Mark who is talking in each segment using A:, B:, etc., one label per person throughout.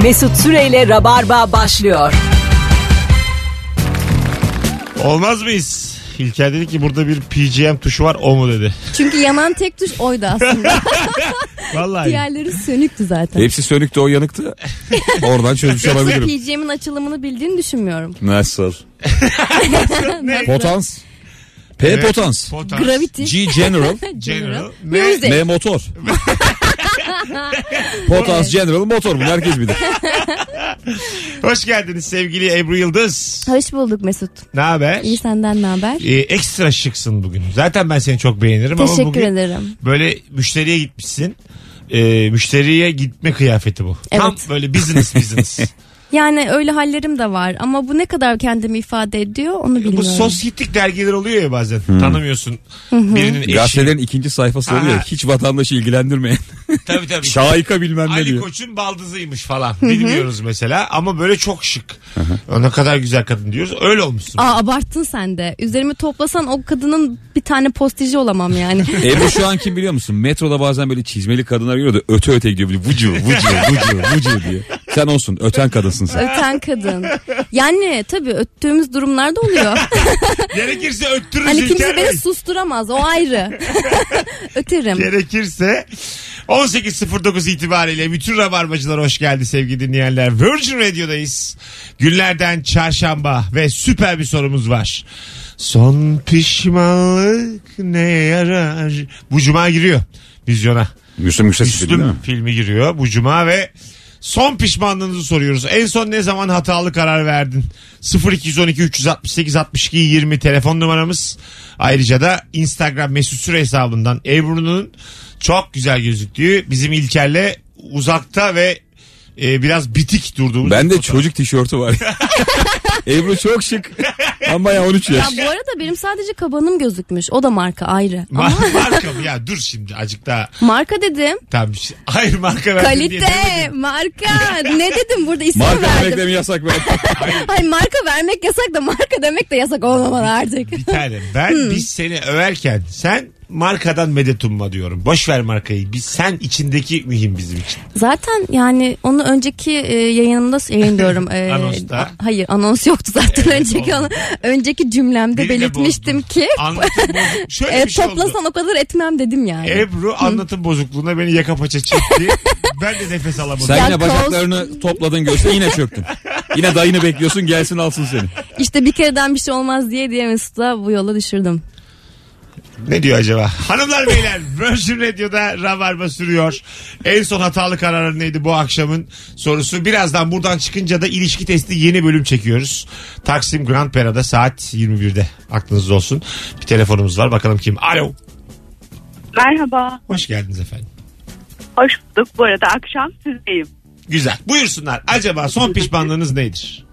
A: Mesut Süreyle Rabarba başlıyor.
B: Olmaz mıyız? İlker dedi ki burada bir PGM tuşu var o mu dedi.
C: Çünkü yanan tek tuş oydu aslında.
B: Vallahi.
C: Diğerleri sönüktü zaten.
D: Hepsi sönüktü o yanıktı. Oradan çözmüş olabilirim.
C: PGM'in açılımını bildiğini düşünmüyorum.
D: Nasıl?
B: Ne?
D: Potans. P
B: Evet.
D: potans.
B: Potans.
C: Gravity.
D: G general.
B: General. M-.
D: M motor. potans general motor. Bunu herkes bilir.
B: Hoş geldiniz sevgili Ebru Yıldız.
C: Hoş bulduk Mesut.
B: Ne haber?
C: İyi senden ne haber?
B: Ee, ekstra şıksın bugün. Zaten ben seni çok beğenirim ama
C: Teşekkür
B: bugün
C: ederim.
B: böyle müşteriye gitmişsin. Ee, müşteriye gitme kıyafeti bu. Tam
C: Evet.
B: böyle business business.
C: Yani öyle hallerim de var ama bu ne kadar kendimi ifade ediyor onu
B: bu
C: bilmiyorum.
B: sosyetik dergiler oluyor ya bazen. Tanımıyorsun birinin eşi.
D: Gazetelerin ikinci sayfası oluyor.
B: Aha.
D: Hiç vatandaşı ilgilendirmeyen.
B: Tabii tabii.
D: Şahika bilmem ne
B: Ali
D: diyor.
B: Koç'un baldızıymış falan. Bilmiyoruz mesela ama böyle çok şık. Ne kadar güzel kadın diyoruz. Öyle olmuşsun.
C: Aa abarttın sen de. Üzerimi toplasan o kadının bir tane postiji olamam yani.
D: Ebru şu an kim biliyor musun? Metroda bazen böyle çizmeli kadınlar görüyor da öte öte gidiyor. Böyle vucu vucu vucu vucu diye. Sen olsun öten kadınsın sen.
C: Öten kadın. Yani tabii öttüğümüz durumlarda oluyor.
B: Gerekirse öttürürüz
C: hani kimse
B: İlker Bey.
C: beni susturamaz o ayrı. Öterim.
B: Gerekirse 18.09 itibariyle bütün rabarbacılar hoş geldi sevgili dinleyenler. Virgin Radio'dayız. Günlerden çarşamba ve süper bir sorumuz var. Son pişmanlık ne yarar? Bu cuma giriyor vizyona.
D: Müslüm Gürses değil mi?
B: Müslüm filmi giriyor bu cuma ve son pişmanlığınızı soruyoruz. En son ne zaman hatalı karar verdin? 0212 368 62 20 telefon numaramız. Ayrıca da Instagram mesut süre hesabından Ebru'nun çok güzel gözüktüğü bizim İlker'le uzakta ve e, biraz bitik durduğumuz.
D: Bende
B: bir fotoğraf.
D: çocuk tişörtü var. Ebru çok şık. Ama ya 13
C: Ya
D: yaş.
C: bu arada benim sadece kabanım gözükmüş. O da marka ayrı. Ama
B: Ma- marka mı? Ya dur şimdi azıcık daha.
C: marka dedim.
B: Tamam. Hayır marka verdim
C: Kalite, marka. ne dedim burada isim
D: Marka
C: verdim.
D: demek de mi yasak be?
C: Hayır marka vermek yasak da marka demek de yasak olmamalı artık.
B: Bir tane. Ben biz seni överken sen markadan medet umma diyorum. Boş ver markayı. Biz sen içindeki mühim bizim için.
C: Zaten yani onu önceki e, yayınımda yayın diyorum. E,
B: Anonsta.
C: a- hayır anons yoktu zaten
B: Evet,
C: önceki
B: oldu.
C: onu, önceki cümlemde
B: de
C: belirtmiştim ki.
B: Şöyle
C: e,
B: bir şey oldu.
C: toplasan o kadar etmem dedim yani.
B: Ebru anlatım bozukluğuna beni yaka paça çekti. ben de nefes alamadım.
D: Sen yine bacaklarını topladın göğsüne yine çöktün. Yine dayını bekliyorsun gelsin alsın seni.
C: İşte bir kereden bir şey olmaz diye diye Mesut'a bu yola düşürdüm.
B: Ne diyor acaba? Hanımlar beyler Virgin Radio'da Rabarba sürüyor. En son hatalı kararın neydi bu akşamın sorusu. Birazdan buradan çıkınca da ilişki testi yeni bölüm çekiyoruz. Taksim Grand Pera'da saat 21'de. Aklınızda olsun. Bir telefonumuz var bakalım kim. Alo.
E: Merhaba,
B: Hoş geldiniz efendim.
E: hoş bulduk. Bu arada akşam sizdeyim.
B: Güzel. Buyursunlar. Acaba son pişmanlığınız nedir?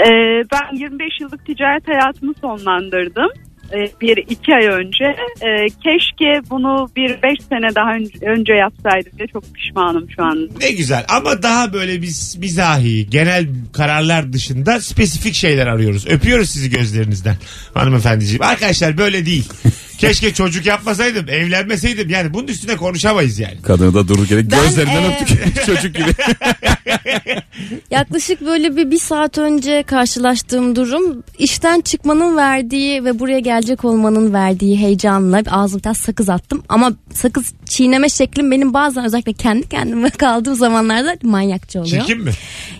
E: Ee, ben 25 yıllık ticaret hayatımı sonlandırdım. Ee, bir iki ay önce. Ee, keşke bunu bir beş sene daha önce, önce yapsaydım diye çok pişmanım şu an.
B: Ne güzel ama daha böyle biz mizahi, genel kararlar dışında spesifik şeyler arıyoruz. Öpüyoruz sizi gözlerinizden hanımefendiciğim. Arkadaşlar böyle değil. Keşke çocuk yapmasaydım, evlenmeseydim. Yani bunun üstüne konuşamayız yani.
D: Kadını da durduk yere
C: Ben,
D: gözlerinden
C: e,
D: öptük çocuk gibi.
C: Yaklaşık böyle bir, bir saat önce karşılaştığım durum işten çıkmanın verdiği ve buraya gelecek olmanın verdiği heyecanla tane sakız attım. Ama sakız çiğneme şeklim benim bazen özellikle kendi kendime kaldığım zamanlarda manyakça oluyor.
B: Çirkin mi?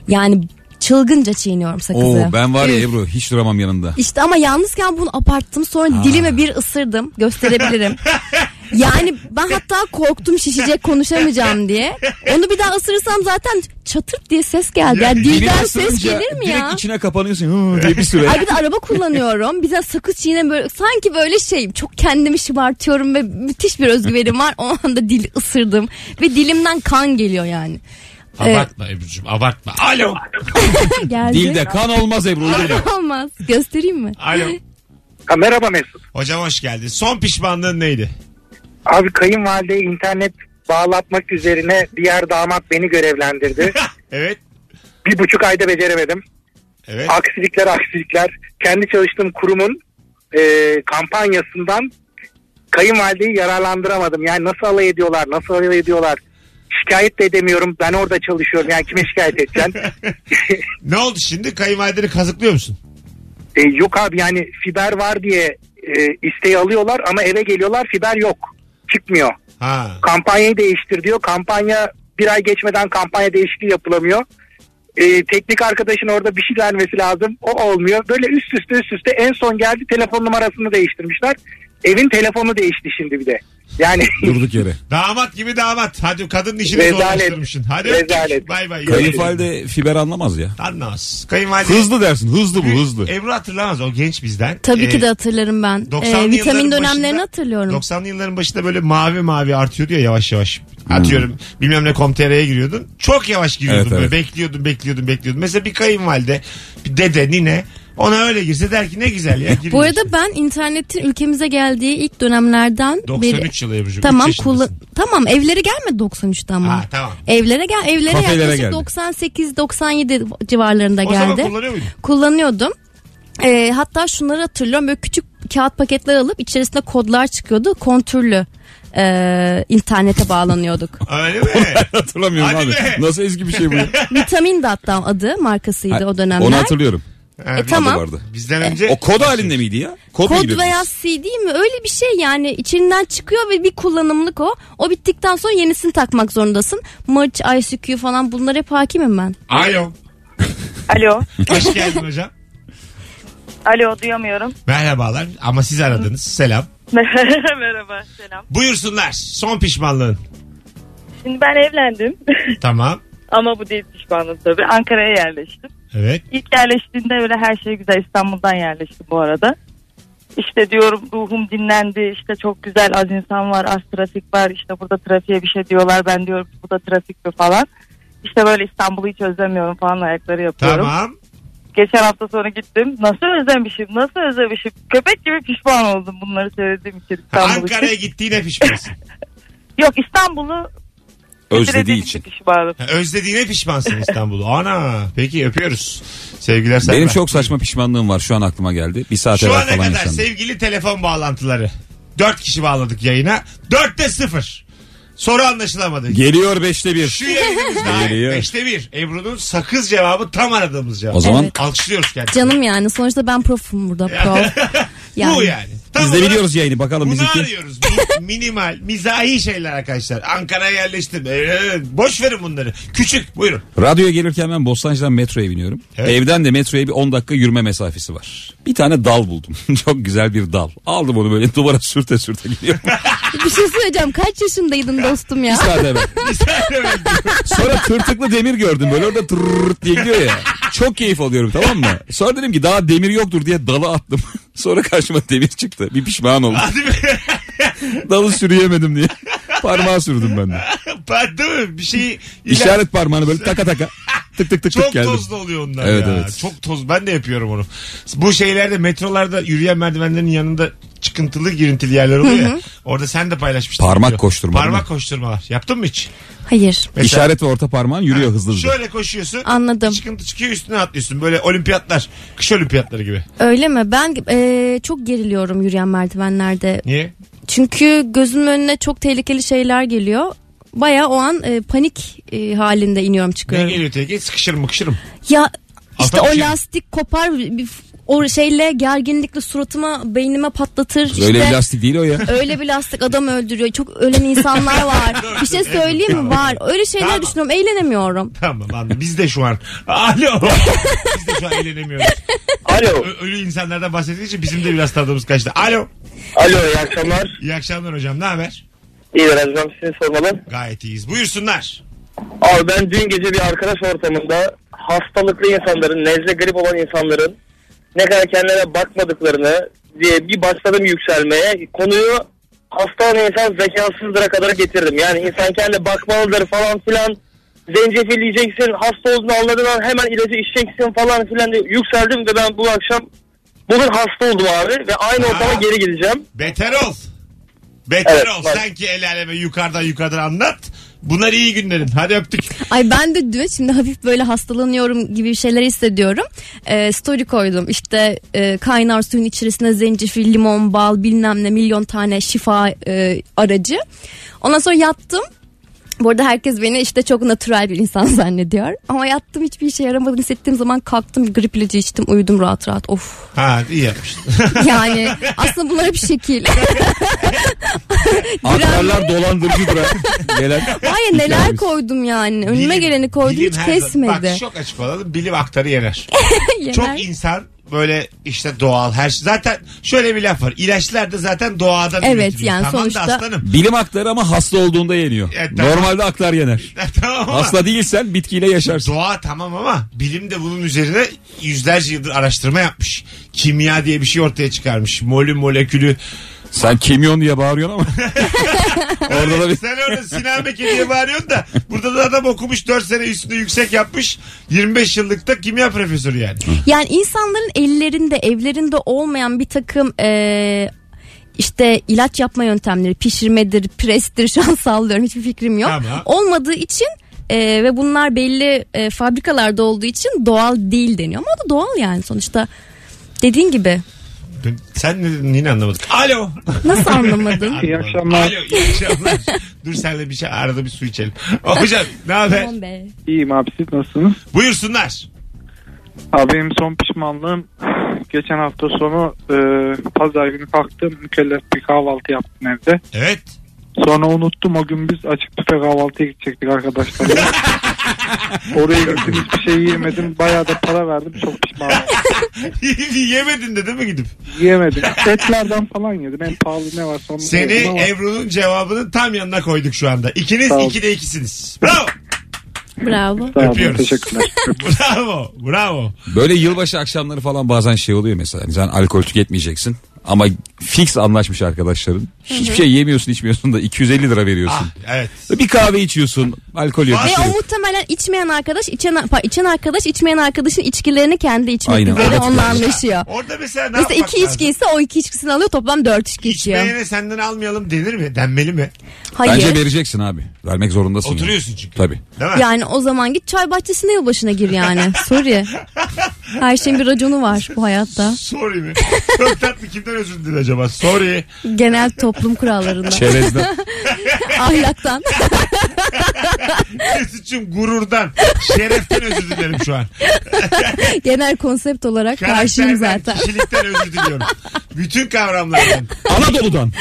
C: Yani çılgınca çiğniyorum sakızı.
D: Oo ben var ya
C: Üf.
D: Ebru hiç duramam yanında.
C: İşte ama yalnızken bunu abarttım sonra dilime bir ısırdım gösterebilirim. yani ben hatta korktum şişecek konuşamayacağım diye. Onu bir daha ısırırsam zaten çatırt diye ses geldi. Yani dilden ses gelir mi
D: direkt
C: ya?
D: içine kapanıyorsun "Hı" diye bir süre.
C: Ay bir de araba kullanıyorum. Bir de sakız çiğne böyle sanki böyle şey çok kendimi şımartıyorum ve müthiş bir özgüvenim var. O anda dil ısırdım ve dilimden kan geliyor yani.
B: Abartma Ebru'cum abartma. Alo.
C: Geldi.
D: Dilde kan olmaz Ebru.
C: Olmaz. Göstereyim mi?
B: Alo.
F: Ha, merhaba Mesut.
B: Hocam hoş geldin. Son pişmanlığın neydi?
F: Abi kayınvalideye internet bağlatmak üzerine diğer damat beni görevlendirdi.
B: Evet.
F: bir buçuk ayda beceremedim.
B: Evet.
F: Aksilikler aksilikler. Kendi çalıştığım kurumun e, kampanyasından kayınvalideyi yararlandıramadım. Yani nasıl alay ediyorlar nasıl alay ediyorlar. şikayet de edemiyorum. Ben orada çalışıyorum yani kime şikayet edeceksin?
B: Ne oldu şimdi? Kayınvalideni kazıklıyor musun?
F: E, yok abi yani fiber var diye e, isteği alıyorlar ama eve geliyorlar fiber yok. Çıkmıyor.
B: Ha.
F: Kampanyayı değiştir diyor. Kampanya bir ay geçmeden kampanya değişikliği yapılamıyor. E, teknik arkadaşın orada bir şey vermesi lazım. O olmuyor. Böyle üst üste üst üste en son geldi telefon numarasını değiştirmişler. Evin telefonu değişti şimdi bir de. Yani
D: Durduk yere.
B: Damat gibi damat. Hadi kadının işini
F: Rezalet.
B: zorlaştırmışsın. Hadi
F: Rezalet.
B: öptük. Bay bay.
D: Kayınvalide fiber anlamaz ya.
B: Anlamaz. Kayınvalide.
D: Hızlı dersin. Hızlı bu hızlı.
B: Ebru hatırlamaz o genç bizden.
C: Tabii
B: Ee,
C: ki de hatırlarım ben.
B: 90'lı
C: Ee, vitamin
B: yılların
C: dönemlerini
B: başında-
C: hatırlıyorum.
B: 90'lı yılların başında böyle mavi mavi artıyordu ya yavaş yavaş. Atıyorum bilmem ne com.tr'ye giriyordun. Çok yavaş giriyordun
D: Evet,
B: böyle
D: evet.
B: bekliyordun bekliyordun bekliyordun. Mesela bir kayınvalide bir dede nine ona öyle girse der ki ne güzel ya.
C: Bu arada
B: işte.
C: ben internetin ülkemize geldiği ilk dönemlerden
B: 93 yılı Ebru'cum.
C: Tamam
B: yaşındasın.
C: tamam evlere gelmedi 93'te ama.
B: Ha, tamam.
C: Evlere gel evlere
D: Kafelere
C: yaklaşık
D: geldi.
C: 98 97 civarlarında
B: O zaman
C: geldi.
B: kullanıyor muydun?
C: Kullanıyordum. Ee, hatta şunları hatırlıyorum böyle küçük kağıt paketler alıp içerisinde kodlar çıkıyordu. Kontürlü e, internete bağlanıyorduk.
B: Öyle mi?
D: Hatırlamıyorum
B: Hadi
D: abi.
B: be.
D: Nasıl eski bir şey bu? ya?
C: Vitamin de hatta adı markasıydı o dönemler.
D: Onu hatırlıyorum.
C: E, tamam.
D: Vardı.
B: Bizden önce.
D: O kod halinde miydi ya? Kod, mu
C: Kod
D: giriyordunuz?
C: veya CD mi öyle bir şey yani içinden çıkıyor ve bir kullanımlık o. O bittikten sonra yenisini takmak zorundasın. Merch, ICQ falan bunlar hep hakimim ben.
B: Alo.
E: Alo.
B: Hoş geldin hocam.
E: Alo duyamıyorum.
B: Merhabalar ama siz aradınız. Selam.
E: Merhaba selam.
B: Buyursunlar. Son pişmanlığın.
E: Şimdi ben evlendim.
B: Tamam.
E: Ama bu değil pişmanım tabii. Ankara'ya yerleştim.
B: Evet.
E: İlk yerleştiğinde öyle her şey güzel. İstanbul'dan yerleştim bu arada. İşte diyorum ruhum dinlendi. İşte çok güzel az insan var. Az trafik var. İşte burada trafiğe bir şey diyorlar. Ben diyorum bu da trafik mi falan. İşte böyle İstanbul'u hiç özlemiyorum falan ayakları yapıyorum.
B: Tamam.
E: Geçen hafta sonra gittim. Nasıl özlemişim? Nasıl özlemişim? Köpek gibi pişman oldum bunları söylediğim için İstanbul
B: Ankara'ya
E: için.
B: gittiğine pişmansın.
E: Yok İstanbul'u
D: Özlediği için.
E: pişmanım.
B: Ha, Özlediğine pişmansın İstanbul'u. Ana. Peki öpüyoruz. Sevgiler.
D: Benim çok saçma pişmanlığım var şu an aklıma geldi. Bir saat
B: Şu
D: evvel
B: ana
D: falan
B: kadar
D: yaşandı.
B: sevgili telefon bağlantıları. Dört kişi bağladık yayına. Dörtte sıfır. Soru anlaşılamadı.
D: Geliyor beşte bir.
B: Şu yayınımızda
D: Geliyor.
B: beşte bir. Ebru'nun sakız cevabı tam aradığımız cevap.
D: O zaman
C: Evet.
B: Alkışlıyoruz kendisini.
C: Canım yani sonuçta ben profum burada prof.
B: Bu yani. Tam
D: biz de biliyoruz yayını bakalım
B: Bunu
D: bizimki.
B: arıyoruz. Mi- minimal, mizahi şeyler arkadaşlar. Ankara'ya yerleştim. Evet, boş verin bunları. Küçük buyurun.
D: Radyoya gelirken ben Bostancı'dan metroya biniyorum.
B: Evet.
D: Evden de metroya bir 10 dakika yürüme mesafesi var. Bir tane dal buldum. Çok güzel bir dal. Aldım onu böyle duvara sürte sürte gidiyorum.
C: bir şey söyleyeceğim kaç yaşındaydın dostum ya?
D: Bir saat evvel. Sonra tırtıklı demir gördüm böyle orada tırrrrt diye gidiyor ya. Çok keyif alıyorum tamam mı? Sonra dedim ki daha demir yoktur diye dalı attım. Sonra karşıma demir çıktı. Bir pişman oldum.
B: Hadi be.
D: Dalı sürüyemedim diye. Parmağı sürdüm ben de.
B: Değil mi? Bir şeyi
D: İşaret parmağını böyle taka taka tık tık tık
B: Çok
D: tık geldim.
B: tozlu oluyor onlar
D: Evet,
B: ya.
D: evet.
B: Çok toz. Ben de yapıyorum onu. Bu şeylerde metrolarda yürüyen merdivenlerin yanında çıkıntılı girintili yerler oluyor ya. Orada sen de paylaşmıştın.
D: Parmak
B: Video.
D: koşturma değil
B: Parmak
D: mi?
B: koşturmalar. Yaptın mı hiç?
C: Hayır.
B: Mesela-
D: İşaret ve orta parmağın yürüyor hızlı hızlı.
B: Şöyle koşuyorsun.
C: Anladım.
B: Çıkıntı çıkıyor üstüne atlıyorsun. Böyle olimpiyatlar. Kış olimpiyatları gibi.
C: Öyle mi? Ben e, çok geriliyorum yürüyen merdivenlerde.
B: Niye?
C: Çünkü gözümün önüne çok tehlikeli şeyler geliyor. Baya o an e, panik e, halinde iniyorum
B: Ne
C: çıkıyorum.
B: geliyor tehlikeli? Sıkışırım mıkışırım.
C: Ya işte
B: Ata
C: o
B: şey-
C: lastik kopar bir- o şeyle gerginlikle suratıma beynime patlatır.
D: Öyle
C: işte,
D: bir lastik değil o ya.
C: Öyle bir lastik adam öldürüyor. Çok ölen insanlar var. bir şey söyleyeyim mi? Var. Öyle şeyler
B: Tamam.
C: düşünüyorum. Eğlenemiyorum.
B: Tamam anladım. Biz de şu an. Alo. Biz de şu an eğlenemiyoruz.
F: Alo.
B: Ö- ölü insanlardan bahsettiği için bizim de biraz tadımız kaçtı. Alo.
F: Alo iyi akşamlar.
B: İyi akşamlar hocam. Ne haber?
F: İyi hocam sizi sormalı.
B: Gayet iyiyiz. Buyursunlar.
F: Abi ben dün gece bir arkadaş ortamında hastalıklı insanların, nezle grip olan insanların ne kadar kendilerine bakmadıklarını diye bir başladım yükselmeye. Konuyu hasta olan insan zekasızdıra kadar getirdim. Yani insan kendine bakmalıdır falan filan. Zencefil yiyeceksin, hasta olduğunu anladığın an hemen ilacı içeceksin falan filan diye yükseldim ve ben bu akşam bugün hasta oldum abi ve aynı ortama geri gideceğim.
B: Beter ol. Beter
F: Evet,
B: ol.
F: bak.
B: Sen ki el aleme yukarıdan yukarıdan anlat. Bunlar iyi günlerin. Hadi öptük.
C: Ay ben de dün şimdi hafif böyle hastalanıyorum gibi şeyler hissediyorum. Ee, story koydum. İşte e, kaynar suyun içerisine zencefil, limon, bal bilmem ne milyon tane şifa e, aracı. Ondan sonra yattım. Bu arada herkes beni işte çok natürel bir insan zannediyor. Ama yattım hiçbir işe yaramadığını hissettiğim zaman kalktım bir grip ilacı içtim uyudum rahat rahat. Of
B: Ha iyi yapmışsın.
C: yani aslında bunlar hep şekil.
D: Aktarlar dolandırıcıdır ha. Gelen.
C: Hayır neler
D: Hikayemiz.
C: koydum yani. Önüme
B: Bilim-
C: geleni koydum hiç kesmedi.
B: Bak çok açık olalım. Bilim aktarı yener.
C: Yener.
B: Çok insan böyle işte doğal her şey. Zaten şöyle bir laf var. İlaçlar da zaten doğadan
C: Evet,
B: üretiliyor.
C: yani
B: tamam
C: sonuçta-
B: da aslanım.
D: Bilim aktarı ama hasta olduğunda yeniyor.
B: Evet, tamam.
D: Normalde aktar yener.
B: tamam ama
D: Hasta değilsen bitkiyle yaşarsın.
B: doğa tamam ama bilim de bunun üzerine yüzlerce yıldır araştırma yapmış. Kimya diye bir şey ortaya çıkarmış. Molü molekülü.
D: Sen kimyon diye bağırıyorsun ama. Orada da bir
B: Sen orada Sinan Beki diye bağırıyorsun da burada da adam okumuş 4 sene üstünde yüksek yapmış. 25 yıllıkta kimya profesörü yani.
C: Yani insanların ellerinde evlerinde olmayan bir takım eee, işte ilaç yapma yöntemleri pişirmedir prestir şu an sallıyorum hiçbir fikrim yok.
B: Tamam.
C: Olmadığı için eee, ve bunlar belli eee, fabrikalarda olduğu için doğal değil deniyor ama o da doğal yani sonuçta. Dediğin gibi
B: Sen ne dedin yine anlamadık. Alo.
C: nasıl anlamadın?
G: İyi akşamlar.
B: Alo iyi akşamlar. Dur senle bir şey arada bir su içelim. Hocam ne haber?
C: Aman be.
G: İyiyim abi siz nasılsınız?
B: Buyursunlar.
G: Abi benim son pişmanlığım geçen hafta sonu e, pazar günü kalktım mükellef bir kahvaltı yaptım evde.
B: Evet.
G: Sonra unuttum o gün biz açık büfe kahvaltıya gidecektik arkadaşlarla. Oraya gittim hiçbir şey yiyemedim. Bayağı da para verdim çok pişmanım.
B: Yemedin de değil mi gidip?
G: Yiyemedim. Etlerden falan yedim. En pahalı ne varsa onu
B: Seni
G: yedim ama
B: Ebru'nun cevabının tam yanına koyduk şu anda. İkiniz
G: Sağ ol.
B: ikide ikisiniz. Bravo.
C: Bravo.
G: sağ olun,
B: öpüyoruz.
G: teşekkürler.
B: bravo. Bravo.
D: Böyle yılbaşı akşamları falan bazen şey oluyor mesela. Hani sen alkol tüketmeyeceksin. Ama fix anlaşmış arkadaşların. Hiçbir şey yemiyorsun içmiyorsun da 250 lira veriyorsun.
B: Ah, evet.
D: Bir kahve içiyorsun. Alkol yok. Bir
C: Ve
D: şey
C: o
D: yok.
C: muhtemelen içmeyen arkadaş içen, pa- içen arkadaş içmeyen arkadaşın içkilerini kendi içmek
D: Aynen,
C: üzere
D: evet.
C: onunla anlaşıyor.
B: Orada mesela ne
C: Mesela
B: yapmak
C: iki
B: lazım?
C: içki ise o iki içkisini alıyor toplam dört içki içiyor.
B: İçmeyene senden almayalım denir mi? Denmeli mi?
C: Hayır.
D: Bence vereceksin abi. Vermek zorundasın. yani.
B: Oturuyorsun çünkü.
D: Tabii.
B: Değil mi?
C: Yani o zaman git çay bahçesinde yılbaşına gir yani. Sorry. Her şeyin bir raconu var bu hayatta.
B: Sorry mi? Çok tatlı kimden özür diledi acaba? Sorry.
C: Genel toplum kurallarından.
D: Çerezden.
C: Ahlaktan.
B: Mesut'cum gururdan, şereften özür dilerim şu an.
C: Genel konsept olarak karşıyım
B: Karakterden,
C: zaten.
B: kişilikten özür diliyorum. Bütün kavramlardan.
D: Anadolu'dan.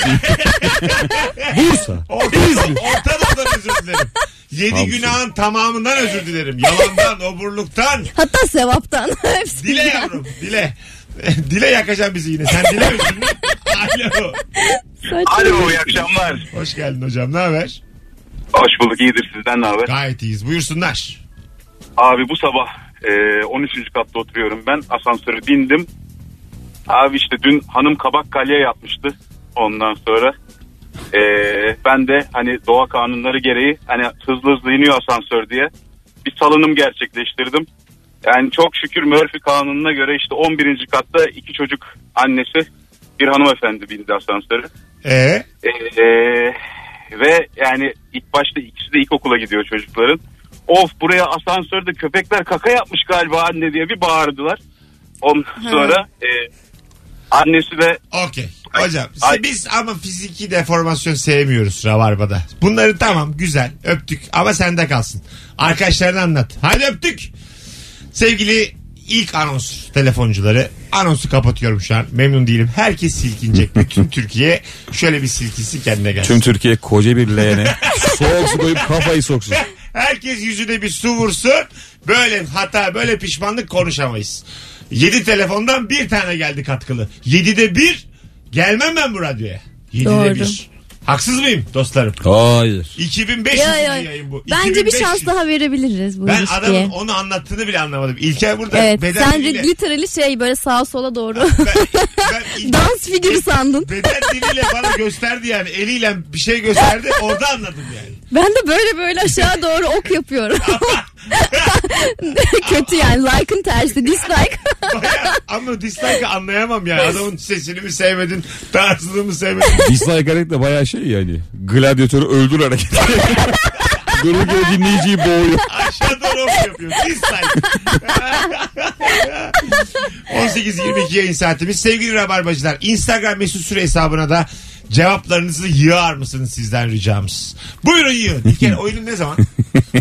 D: Bursa.
B: Orta, Orta Doğu'dan özür dilerim. Yedi günahın tamamından özür dilerim. Yalandan, oburluktan.
C: Hatta sevaptan. Hepsi.
B: Dile yavrum, dile. dile yakacağım bizi yine. Sen dile özürünü. Alo.
H: Alo iyi akşamlar.
B: Hoş geldin hocam. Ne haber?
H: Hoş bulduk iyidir sizden ne haber?
B: Gayet iyiyiz. Buyursunlar.
H: Abi bu sabah e, 13. katta oturuyorum ben asansöre bindim. Abi işte dün hanım kabak kalya yapmıştı ondan sonra. e, ben de hani doğa kanunları gereği hani hızlı hızlı iniyor asansör diye bir salınım gerçekleştirdim. Yani çok şükür Murphy kanununa göre işte 11. katta iki çocuk annesi bir hanımefendi bindi asansöre.
B: Ee,
H: Ee, ve yani ilk başta ikisi de ilkokula gidiyor çocukların. Of buraya asansörde köpekler kaka yapmış galiba anne diye bir bağırdılar. Ondan sonra e, annesi de
B: okey. Hocam
H: Ay-
B: biz ama fiziki deformasyon sevmiyoruz Rabarba'da. Bunları tamam güzel öptük ama sende kalsın. Arkadaşlarına anlat. Hadi öptük. Sevgili ilk anons telefoncuları anonsu kapatıyorum şu an. Memnun değilim. Herkes silkinecek. Bütün Türkiye şöyle bir silkinsin kendine gelsin.
D: Tüm Türkiye koca bir leğene soğuk su koyup kafayı soksun.
B: Herkes yüzüne bir su vursun. Böyle hata böyle pişmanlık konuşamayız. 7 telefondan bir tane geldi katkılı. 7'de bir gelmem ben bu radyoya. 7'de
C: Doğru.
B: bir. Haksız mıyım dostlarım?
D: Hayır.
B: 2500
C: Ya, ya.
B: yayın bu.
C: Bence bir
B: 2500.
C: şans daha verebiliriz bu
B: Ben
C: ilişkiye.
B: adamın onu anlattığını bile anlamadım. İlker burada
C: Evet
B: beden
C: sen
B: diliyle...
C: literally şey böyle sağa sola doğru
B: Ben, ben İlker-
C: dans figürü sandın.
B: Beden diliyle bana gösterdi yani. Eliyle bir şey gösterdi. Orada anladım yani.
C: Ben de böyle böyle aşağı doğru ok yapıyorum. Kötü yani like'ın tersi dislike.
B: Ama dislike'ı anlayamam yani. Adamın sesini mi sevmedin, tarzını mı sevmedin?
D: Dislike hareket de bayağı şey yani. Gladyatörü öldür hareketi. Durduk yere dinleyiciyi boğuyor.
B: Aşağı doğru ok yapıyor. Dislike. 18.22 yayın saatimiz. Sevgili Rabarbacılar Instagram mesut süre hesabına da cevaplarınızı yığar mısınız sizden ricamız. Buyurun yığın. Bir kere oyunun ne zaman?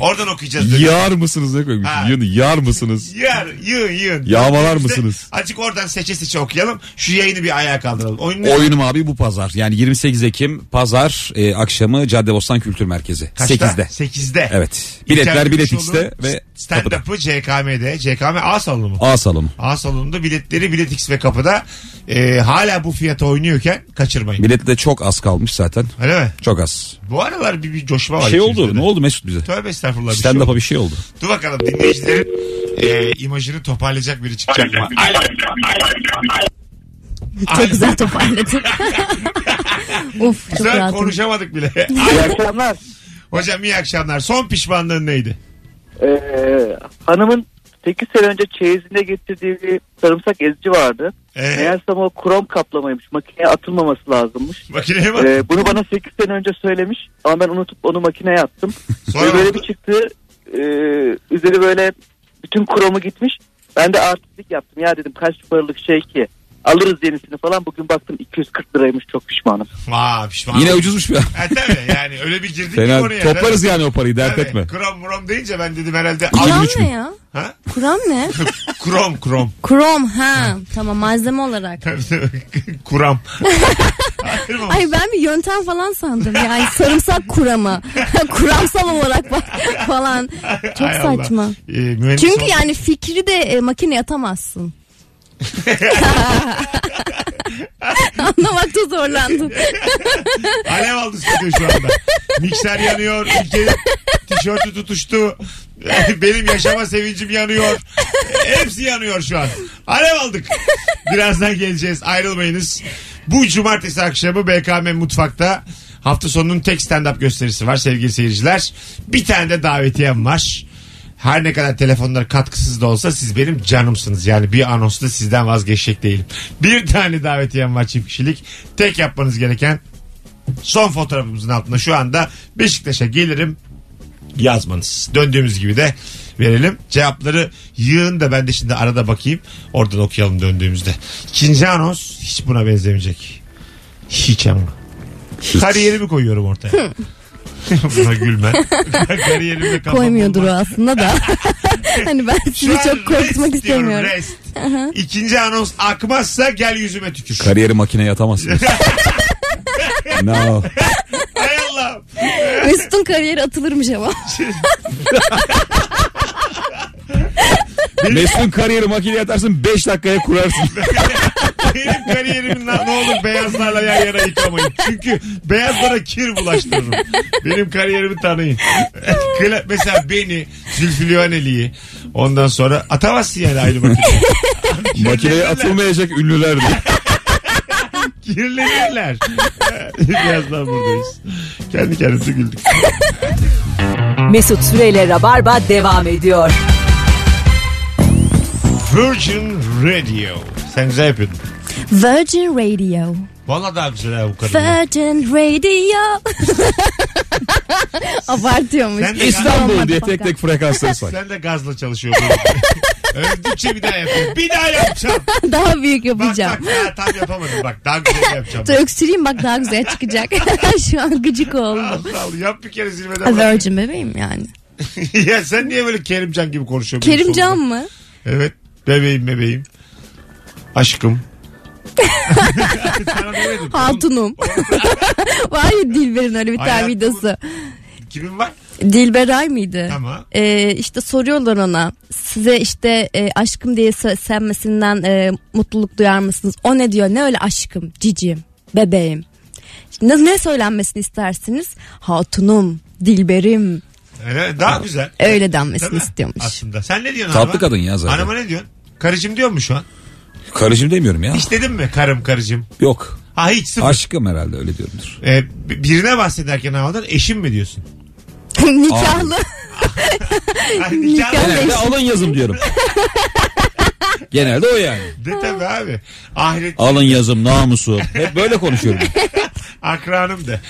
B: Oradan okuyacağız.
D: Yağar mısınız ne koymuş?
B: Ha.
D: Yığın, yağar mısınız?
B: Yığar, yığın yığın.
D: Yağmalar mısınız?
B: Azıcık oradan seçe seçe okuyalım. Şu yayını bir ayağa kaldıralım. Oyun ne?
D: Oyunum abi bu pazar. Yani 28 Ekim pazar e, akşamı Caddebostan Kültür Merkezi.
B: Kaçta?
D: 8'de.
B: 8'de.
D: Evet. Biletler Bilet X'te ve kapıda.
B: Stand-up'ı CKM'de. CKM A salonu mu?
D: A salonu.
B: A salonunda biletleri Bilet X ve kapıda. Ee, hala bu fiyata oynuyorken kaçırmayın.
D: Bilet de çok az kalmış zaten.
B: Öyle mi?
D: Çok az.
B: Bu aralar bir, bir coşma var.
D: şey oldu. Ne oldu Mesut bize?
B: Tövbe estağfurullah. bir şey
D: Stand-up'a
B: oldu.
D: bir şey oldu.
B: Dur bakalım dinleyicilerin e, imajını toparlayacak biri çıkacak mı? Alo.
C: Çok güzel toparladın. of çok
B: sefer
C: rahatım.
B: konuşamadık bile.
F: İyi akşamlar.
B: Hocam iyi akşamlar. Son pişmanlığın neydi?
F: Ee, hanımın 8 sene önce çeyizinde getirdiği bir sarımsak ezici vardı.
B: Ee,
F: Meğersem o krom kaplamaymış. Makineye atılmaması lazımmış.
B: makineye bak.
F: Ee, bunu bana 8 sene önce söylemiş. Ama ben unutup onu makineye attım.
B: Sonra
F: Ve böyle
B: oldu.
F: bir çıktı. Ee, üzeri böyle bütün kromu gitmiş. Ben de artistlik yaptım. Ya dedim kaç paralık şey ki. Alırız yenisini falan. Bugün baktım 240 liraymış. Çok pişmanım.
B: Vaa pişman.
D: Yine ucuzmuş ya.
B: Ha, tabii yani öyle bir girdik ki
D: Fena
B: konuya.
D: toplarız yani o parayı dert
B: Tabii.
D: etme.
B: Krom mrom deyince ben dedim herhalde.
C: Kuram
D: üç mü?
C: ne ya?
B: Ha?
C: Kuram ne?
B: Krom krom.
C: Krom ha. Tamam malzeme olarak.
B: Kuram. Hayır mı?
C: Ay ben bir yöntem falan sandım. Yani sarımsak kuramı. Kuramsal olarak bak falan. Çok
B: Hay Allah.
C: saçma.
B: Ee, mühendis
C: Çünkü
B: ol-
C: yani fikri de e, makineye atamazsın. Anlamakta zorlandım.
B: Alev aldı stüdyo şu anda. Mikser yanıyor. Ülkenin tişörtü tutuştu. Benim yaşama sevincim yanıyor. Hepsi yanıyor şu an. Alev aldık. Birazdan geleceğiz. Ayrılmayınız. Bu cumartesi akşamı BKM Mutfak'ta hafta sonunun tek stand-up gösterisi var sevgili seyirciler. Bir tane de davetiyem var. Her ne kadar telefonlar katkısız da olsa siz benim canımsınız. Yani bir anonsta sizden vazgeçecek değilim. Bir tane davetiyem var çift kişilik. Tek yapmanız gereken son fotoğrafımızın altında şu anda Beşiktaş'a gelirim yazmanız. Döndüğümüz gibi de verelim. Cevapları yığın da ben de şimdi arada bakayım. Oradan okuyalım döndüğümüzde. İkinci anons hiç buna benzemeyecek. Hiç ama. Kariyerimi koyuyorum ortaya. Buna gülme. Kariyerimi kafam
C: Koymuyordur o aslında da. hani ben
B: Şu
C: sizi
B: an
C: çok korkutmak
B: rest diyorum,
C: istemiyorum.
B: rest. İkinci anons akmazsa gel yüzüme tükür.
D: Kariyeri makineye atamazsınız. no.
B: Hay Allah'ım.
C: Mesut'un kariyeri atılırmış ama.
D: Mesut'un kariyeri makineye atarsın 5 dakikaya kurarsın.
B: Benim kariyerimin ne ne olur beyazlarla yan yana yıkamayın. Çünkü beyazlara kir bulaştırırım. Benim kariyerimi tanıyın. Mesela beni, Zülfü Livaneli'yi ondan sonra atamazsın yani aynı makineye.
D: Makineye atılmayacak ünlülerdi.
B: Kirlenirler. Birazdan buradayız. Kendi kendimize güldük.
A: Mesut Süreyle Rabarba devam ediyor.
B: Virgin Radio. Sen güzel yapıyordun.
C: Virgin Radio.
B: Valla daha güzel ha bu kadın.
C: Virgin Radio. Abartıyormuş.
B: Sen de-
D: İstanbul diye tek tek frekansları say.
B: Sen de gazla çalışıyorsun. Övdükçe bir daha yapıyorum. Bir daha yapacağım.
C: Daha büyük
B: Bak
C: yapacağım.
B: bak daha tam yapamadım bak. Daha güzel yapacağım.
C: Dur öksüreyim bak daha güzel çıkacak. Şu an gıcık oldum.
B: Allah Allah yap bir kere zirveden. Bak.
C: Virgin bebeğim yani.
B: ya sen niye böyle Kerimcan gibi konuşuyorsun?
C: Kerimcan mı?
B: Evet. Bebeğim bebeğim. Aşkım. Sana demedim.
C: Hatunum. Var ya Dilber'in öyle bir tane
B: Hayatım-
C: videosu.
B: Kimin var?
C: Dilberay mıydı?
B: Tamam.
C: Ee, işte soruyorlar ona size işte e, aşkım diye seslenmesinden e, mutluluk duyar mısınız? O ne diyor? Ne öyle aşkım, cicim, bebeğim. Ne, ne söylenmesini istersiniz? Hatunum, dilberim.
B: Öyle, daha güzel.
C: Öyle denmesini istiyormuş.
B: Aslında. Sen ne diyorsun
D: Tatlı
B: hanıma?
D: kadın ya zaten.
B: Hanıma ne diyorsun? Karıcım diyor mu şu an?
D: Karıcığım demiyorum ya.
B: Hiç dedin mi karım karıcım?
D: Yok.
B: Ha hiç sıfır.
D: Aşkım herhalde öyle diyorumdur.
B: Ee, birine bahsederken havadan eşim mi diyorsun?
C: Nikahlı.
B: Ay,
C: Nikah-
B: nikah-
D: Genelde alın yazım diyorum. Genelde o yani.
B: De tabii abi. Ahiret
D: Alın yazım namusu. Hep böyle konuşuyorum.
B: Akranım de.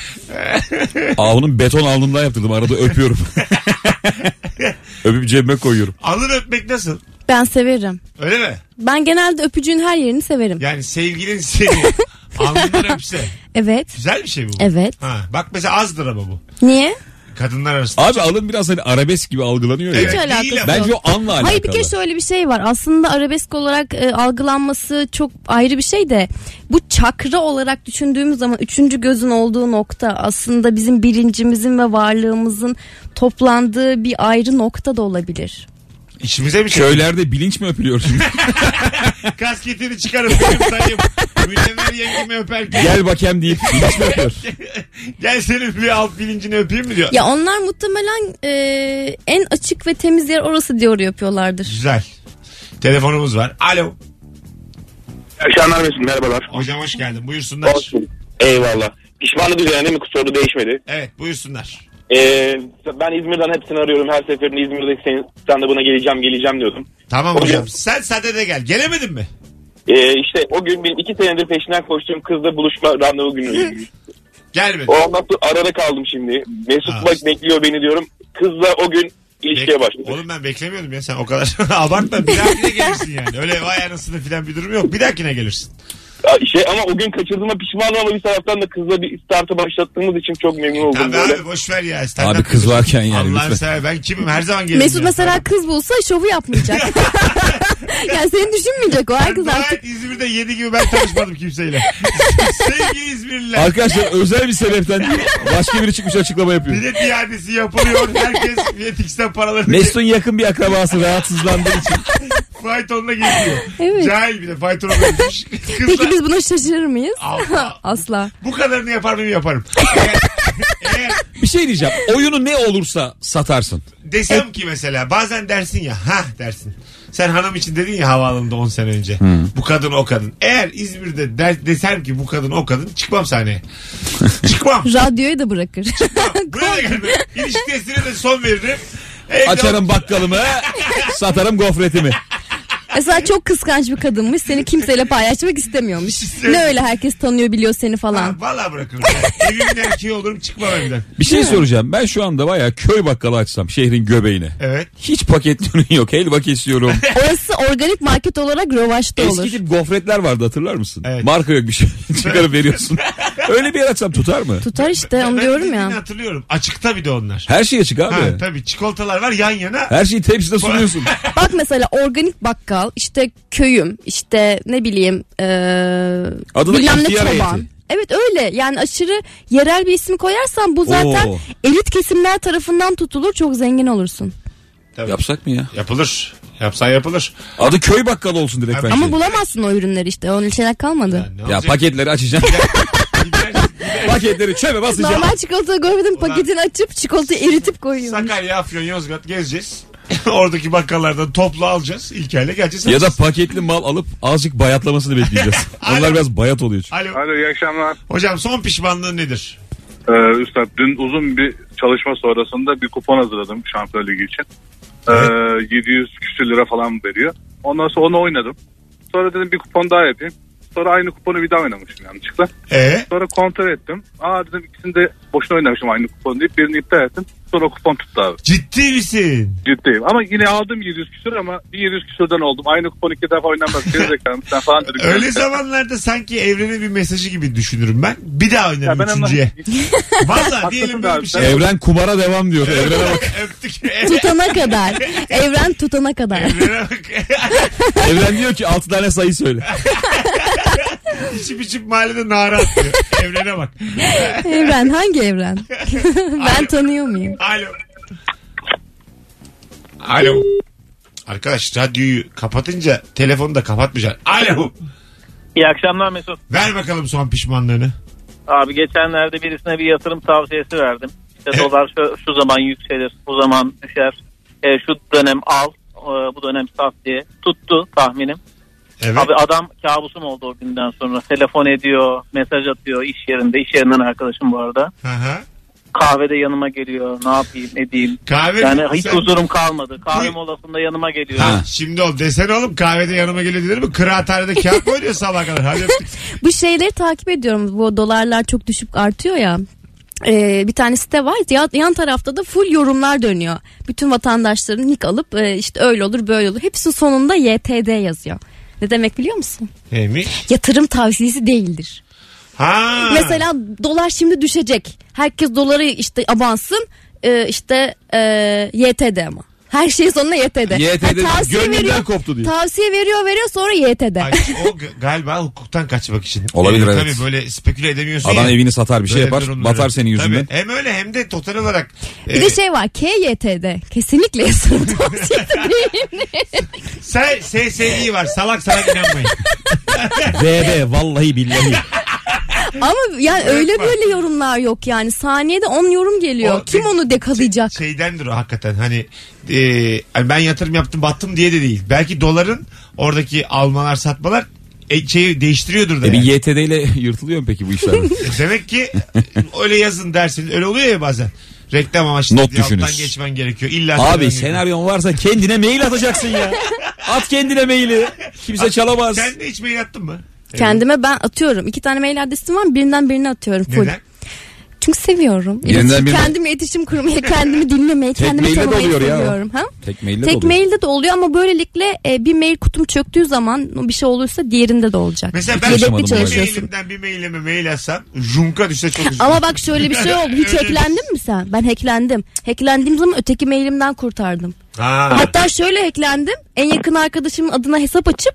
D: Aa onun beton alnından yaptırdım arada öpüyorum. Öpüp cebime koyuyorum.
B: Alın öpmek nasıl?
C: Ben severim.
B: Öyle mi?
C: Ben genelde öpücüğün her yerini severim.
B: Yani sevgilin seni alnından öpse.
C: Evet.
B: Güzel bir şey bu.
C: Evet.
B: Ha, bak mesela azdır ama bu.
C: Niye?
B: Kadınlar arasında.
D: Abi alın biraz hani arabesk gibi algılanıyor ya.
C: Hiç alakası
B: değil
C: yok.
D: Bence o anla alakalı.
C: Hayır bir kere şöyle bir şey var. Aslında arabesk olarak e, algılanması çok ayrı bir şey de bu çakra olarak düşündüğümüz zaman üçüncü gözün olduğu nokta aslında bizim bilincimizin ve varlığımızın toplandığı bir ayrı nokta da olabilir.
B: İçimize mi çekiyor?
D: Köylerde bilinç mi öpülüyor şimdi?
B: Kasketini çıkarıp benim dayım. Münevver yengemi öperken.
D: Gel bakayım deyip bilinç mi öpüyor?
B: Gel senin bir alt bilincini öpeyim mi diyor.
C: Ya onlar muhtemelen e, en açık ve temiz yer orası diyor yapıyorlardır.
B: Güzel. Telefonumuz var. Alo.
F: Akşamlar Mesut merhabalar.
B: Hocam hoş geldin. Buyursunlar.
F: Olsun. Eyvallah. Pişmanlık üzerine mi soru değişmedi?
B: Evet buyursunlar.
F: Ee, ben İzmir'den hepsini arıyorum. Her seferinde İzmir'de sen, sen de buna geleceğim geleceğim diyordum.
B: Tamam
F: Hocam.
B: hocam. Sen sade de gel. Gelemedin mi?
F: Ee, işte o gün benim iki senedir peşinden koştuğum kızla buluşma randevu günü.
B: Gelmedin.
F: o sonra arada kaldım şimdi. Mesut bak bekliyor beni diyorum. Kızla o gün ilişkiye
B: Bek-
F: başladık.
B: Oğlum ben beklemiyordum ya sen o kadar abartma bir dahakine gelirsin yani. Öyle vay anasını filan bir durum yok. Bir dahakine gelirsin.
F: Ya Şey ama o gün kaçırdığıma pişmanım ama bir taraftan da kızla bir startı başlattığımız için çok memnun oldum
B: Tabii
F: böyle.
B: abi boş ver ya. Stand-up
D: Abi kız varken yani
B: Allah'ını
D: lütfen.
B: sever ben kimim her zaman gelirim.
C: Mesut
B: ya.
C: mesela kız bulsa şovu yapmayacak. yani seni düşünmeyecek o
B: Ben
C: herkes
B: dua
C: artık.
B: İzmir'de 7 gibi ben tanışmadım kimseyle. Sevgili İzmirliler.
D: Arkadaşlar özel bir sebepten değil, başka biri çıkmış açıklama yapıyor.
B: Bilet iadesi yapılıyor. Herkes Biletix'ten paralarını
D: Mesut'un yakın bir akrabası rahatsızlandığı için.
B: faytonla geziyor.
C: Evet.
B: Cahil bir de faytona dönmüş. Kızlar,
C: Peki biz buna şaşırır mıyız?
B: Allah.
C: Asla.
B: Bu kadarını yapar mıyım yaparım. Eğer, eğer
D: Bir şey diyeceğim. Oyunu ne olursa satarsın.
B: desem ki mesela bazen dersin ya ha dersin. Sen hanım için dedin ya havaalanında 10 sene önce. Bu kadın o kadın. Eğer İzmir'de der, desem ki bu kadın o kadın çıkmam sahneye. çıkmam.
C: Radyoyu da bırakır.
B: Buraya da gelmem. İlişki testine de son veririm. Evde
D: Açarım bakkalımı, satarım gofretimi.
C: Mesela çok kıskanç bir kadınmış. Seni kimseyle paylaşmak istemiyormuş. Ne öyle herkes tanıyor biliyor seni
B: Ha,
C: falan.
B: Valla bırakırım. Yani. Evimin erkeği olurum çıkmam evden.
D: Bir şey soracağım. Ben şu anda bayağı köy bakkalı açsam şehrin göbeğine.
B: Evet.
D: Hiç paket ürün yok. Helva kesiyorum.
C: Orası organik market olarak rövaşta olur.
D: Eski tip gofretler vardı hatırlar mısın?
B: Evet.
D: Marka yok bir şey. Çıkarıp veriyorsun. Öyle bir yer açsam tutar mı?
C: Tutar işte onu
B: Ben
C: diyorum ya.
B: hatırlıyorum. Açıkta bir de onlar.
D: Her şey açık abi.
B: Ha, tabii çikolatalar var yan yana.
D: Her şeyi tepside sunuyorsun.
C: Bak mesela organik bakkal işte köyüm işte ne bileyim eee
D: Adı da
C: bilmem ne çoban.
D: heyeti.
C: Evet öyle yani aşırı yerel bir isim koyarsan bu zaten
D: Oo.
C: elit kesimler tarafından tutulur çok zengin olursun.
B: Tabii.
D: Yapsak mı ya?
B: Yapılır. Yapsan yapılır.
D: Adı köy bakkalı olsun direkt bence.
C: Ama bulamazsın o ürünleri işte onun şeyler kalmadı.
D: Ya
B: olacak?
D: paketleri açacağım. Paketleri çöpe basacağım.
C: Normal çikolata görmedim paketini açıp çikolatayı eritip koyuyorum.
B: Sakarya, Afyon, Yozgat gezeceğiz. Oradaki bakkallardan toplu alacağız. İlker'le geleceğiz.
D: Ya da paketli mal alıp azıcık bayatlamasını bekleyeceğiz. Onlar biraz bayat oluyor çünkü.
B: Alo.
I: Alo iyi akşamlar.
B: Hocam son pişmanlığın nedir?
I: Ee, Üstad dün uzun bir çalışma sonrasında bir kupon hazırladım Şampiyon Ligi için. Ee, 700 küsür lira falan veriyor. Ondan sonra onu oynadım. Sonra dedim bir kupon daha yapayım. Sonra aynı kuponu bir daha oynamışım yanlışlıkla.
B: Ee?
I: Sonra kontrol ettim. Aa dedim ikisini de boşuna oynamışım aynı kuponu deyip birini iptal ettim. Sonra kupon tuttu abi.
B: Ciddi misin?
I: Ciddiyim. Ama yine aldım 700 küsür ama bir 700 küsürden oldum. Aynı kupon iki defa oynanmaz. Sen falan dedim.
B: Öyle zamanlarda sanki evrenin bir mesajı gibi düşünürüm ben. Bir daha oynarım
I: ben
B: üçüncüye. Valla diyelim böyle bir şey.
D: Evren kumara devam diyor. Evrene bak.
B: Öptük.
C: Tutana kadar. Evren tutana kadar.
B: Evrene bak.
D: Evren diyor ki 6 tane sayı söyle.
B: İçip içip mahallede nara atıyor. Evrene bak.
C: Evren hangi evren? ben tanıyor muyum?
B: Alo. Alo. Arkadaş radyoyu kapatınca telefonu da kapatmayacaksın. Alo.
J: İyi akşamlar Mesut.
B: Ver bakalım son pişmanlığını.
J: Abi geçenlerde birisine bir yatırım tavsiyesi verdim. İşte
B: Evet.
J: dolar şu, şu zaman yükselir, bu zaman düşer. E, şu dönem al, e, bu dönem sat diye. Tuttu tahminim.
B: Evet.
J: Abi adam kabusum oldu o günden sonra. Telefon ediyor, mesaj atıyor iş yerinde. İş yerinden arkadaşım bu arada.
B: Hı hı.
J: Kahvede yanıma geliyor. Ne yapayım, edeyim.
B: Kahve
J: Yani
B: mi?
J: hiç
B: Sen-
J: huzurum kalmadı. Kahve molasında yanıma geliyor.
B: Ha, şimdi ol desene oğlum kahvede yanıma geliyor denir mi? Kıraathanede kağıt mı oynuyor sabah kadar? Hadi öptük.
C: Bu şeyleri takip ediyorum. Bu dolarlar çok düşüp artıyor ya. e, bir tane site var. Ya- Yan tarafta da full yorumlar dönüyor. Bütün vatandaşların nick alıp e, işte öyle olur böyle olur. Hepsinin sonunda YTD yazıyor. Ne demek biliyor musun?
B: Neymiş?
C: Yatırım tavsiyesi değildir.
B: Ha.
C: Mesela dolar şimdi düşecek. Herkes doları işte abansın. E, işte e, YTD ama. Her şeyin sonuna YTD.
D: YTD
C: Ha, tavsiye veriyor,
D: koptu diyor.
C: Tavsiye veriyor veriyor sonra YTD.
B: Ay, o g- galiba hukuktan kaçmak için.
D: Olabilir,
B: Ee,
D: evet.
B: Tabii böyle speküle edemiyorsun
D: Adam
B: ya.
D: evini satar bir şey
B: Böyle
D: yapar
B: durumları.
D: batar senin yüzünden.
B: Tabii. Hem öyle hem de total olarak.
C: Bir
B: e,
C: de şey var KYTD. Kesinlikle yatırım tavsiyesi değil.
B: Sen SSI var salak salak inanmayın.
D: VB vallahi billahi.
C: Ama yani
B: Evet,
C: öyle
B: bak.
C: böyle yorumlar yok yani. Saniyede 10 yorum geliyor.
B: O
C: Kim
B: de-
C: onu dekalayacak?
B: Şey- şeydendir o hakikaten hani e, hani ben yatırım yaptım battım diye de değil. Belki doların oradaki almalar satmalar e, şeyi değiştiriyordur da.
D: E bir
B: yani.
D: YTD ile yırtılıyor mu peki bu işler?
B: E, Demek ki öyle yazın dersiniz. Öyle oluyor ya bazen. Reklam amaçlı
D: Not
B: alttan geçmen gerekiyor. İlla
D: Abi senaryon varsa kendine mail atacaksın ya. At kendine maili. Kimse çalamaz.
B: Sen de hiç mail attın mı?
C: Kendime ben atıyorum. İki tane mail adresim var. Birinden birini atıyorum full.
B: Neden?
C: Çünkü seviyorum. İletişim-
D: birine-
C: Kendimle iletişim kurmayı, kendimi dinlemeyi,
D: Tek
C: kendimi
D: de
C: tanımayı
D: ya.
C: seviyorum. Ha?
D: Tek mailde de
C: Tek
D: oluyor.
C: mailde de oluyor ama böylelikle e, bir mail kutum çöktüğü zaman bir şey olursa diğerinde de olacak.
B: Mesela ben
C: Yedekli
B: bir
C: çalışıyorsun.
B: mailimden bir mailime mail atsam junka düşse çok üzülürüm.
C: Ama bak şöyle bir şey oldu. Hiç hacklandin mi sen? Ben hacklendim. Hacklendiğim zaman öteki mailimden kurtardım.
B: Ha.
C: Hatta şöyle hacklendim. En yakın arkadaşımın adına hesap açıp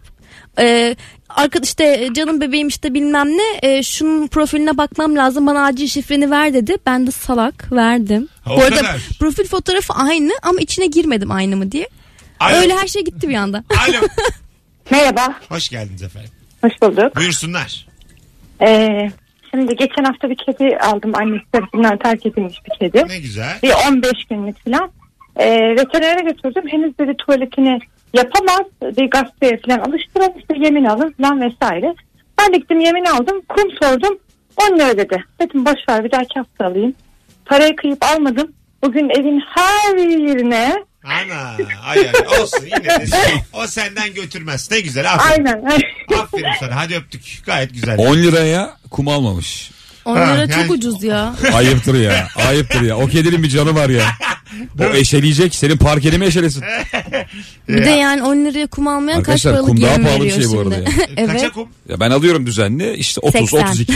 C: e, arkadaş işte canım bebeğim işte bilmem ne e, şunun profiline bakmam lazım bana acil şifreni ver dedi. Ben de salak verdim.
B: Ha, o
C: Bu arada
B: kadar.
C: profil fotoğrafı aynı ama içine girmedim aynı mı diye.
B: Alo.
C: Öyle her şey gitti bir anda.
B: Alo.
K: Merhaba,
B: Hoş geldiniz efendim.
K: hoş bulduk.
B: Buyursunlar.
K: Ee, şimdi geçen hafta bir kedi aldım. Annesi tarafından terk edilmiş bir kedi.
B: Ne güzel.
K: Bir 15 günlük falan. Ee, veterinere götürdüm. Henüz dedi tuvaletini yapamaz. Bir gazeteye falan alıştıralım. işte yemin alın falan vesaire. Ben de gittim yemin aldım. Kum sordum. 10 lira dedi. Dedim boş ver bir dahaki hafta alayım. Parayı kıyıp almadım. Bugün evin her yerine
B: Ana. Ay ay olsun yine de sen- o senden götürmez. Ne güzel aferin.
K: aynen.
B: Aferin sana hadi öptük. Gayet güzel.
D: 10 liraya kum almamış.
C: Onlara
B: yani-
C: çok ucuz ya.
D: Ayıptır ya. Ayıptır ya. O kedinin bir canı var ya. O eşeleyecek. Senin parkeni mi eşelesin?
C: Bir de yani 10 liraya kum almayan kaç
D: Arkadaşlar,
C: paralık
D: kum daha
C: yem
D: pahalı bir
C: veriyor
D: şey bu arada
C: şimdi.
D: ya.
B: Kaça
C: evet.
B: kum?
D: Ya ben alıyorum düzenli. işte 30,
C: 80.
D: 32.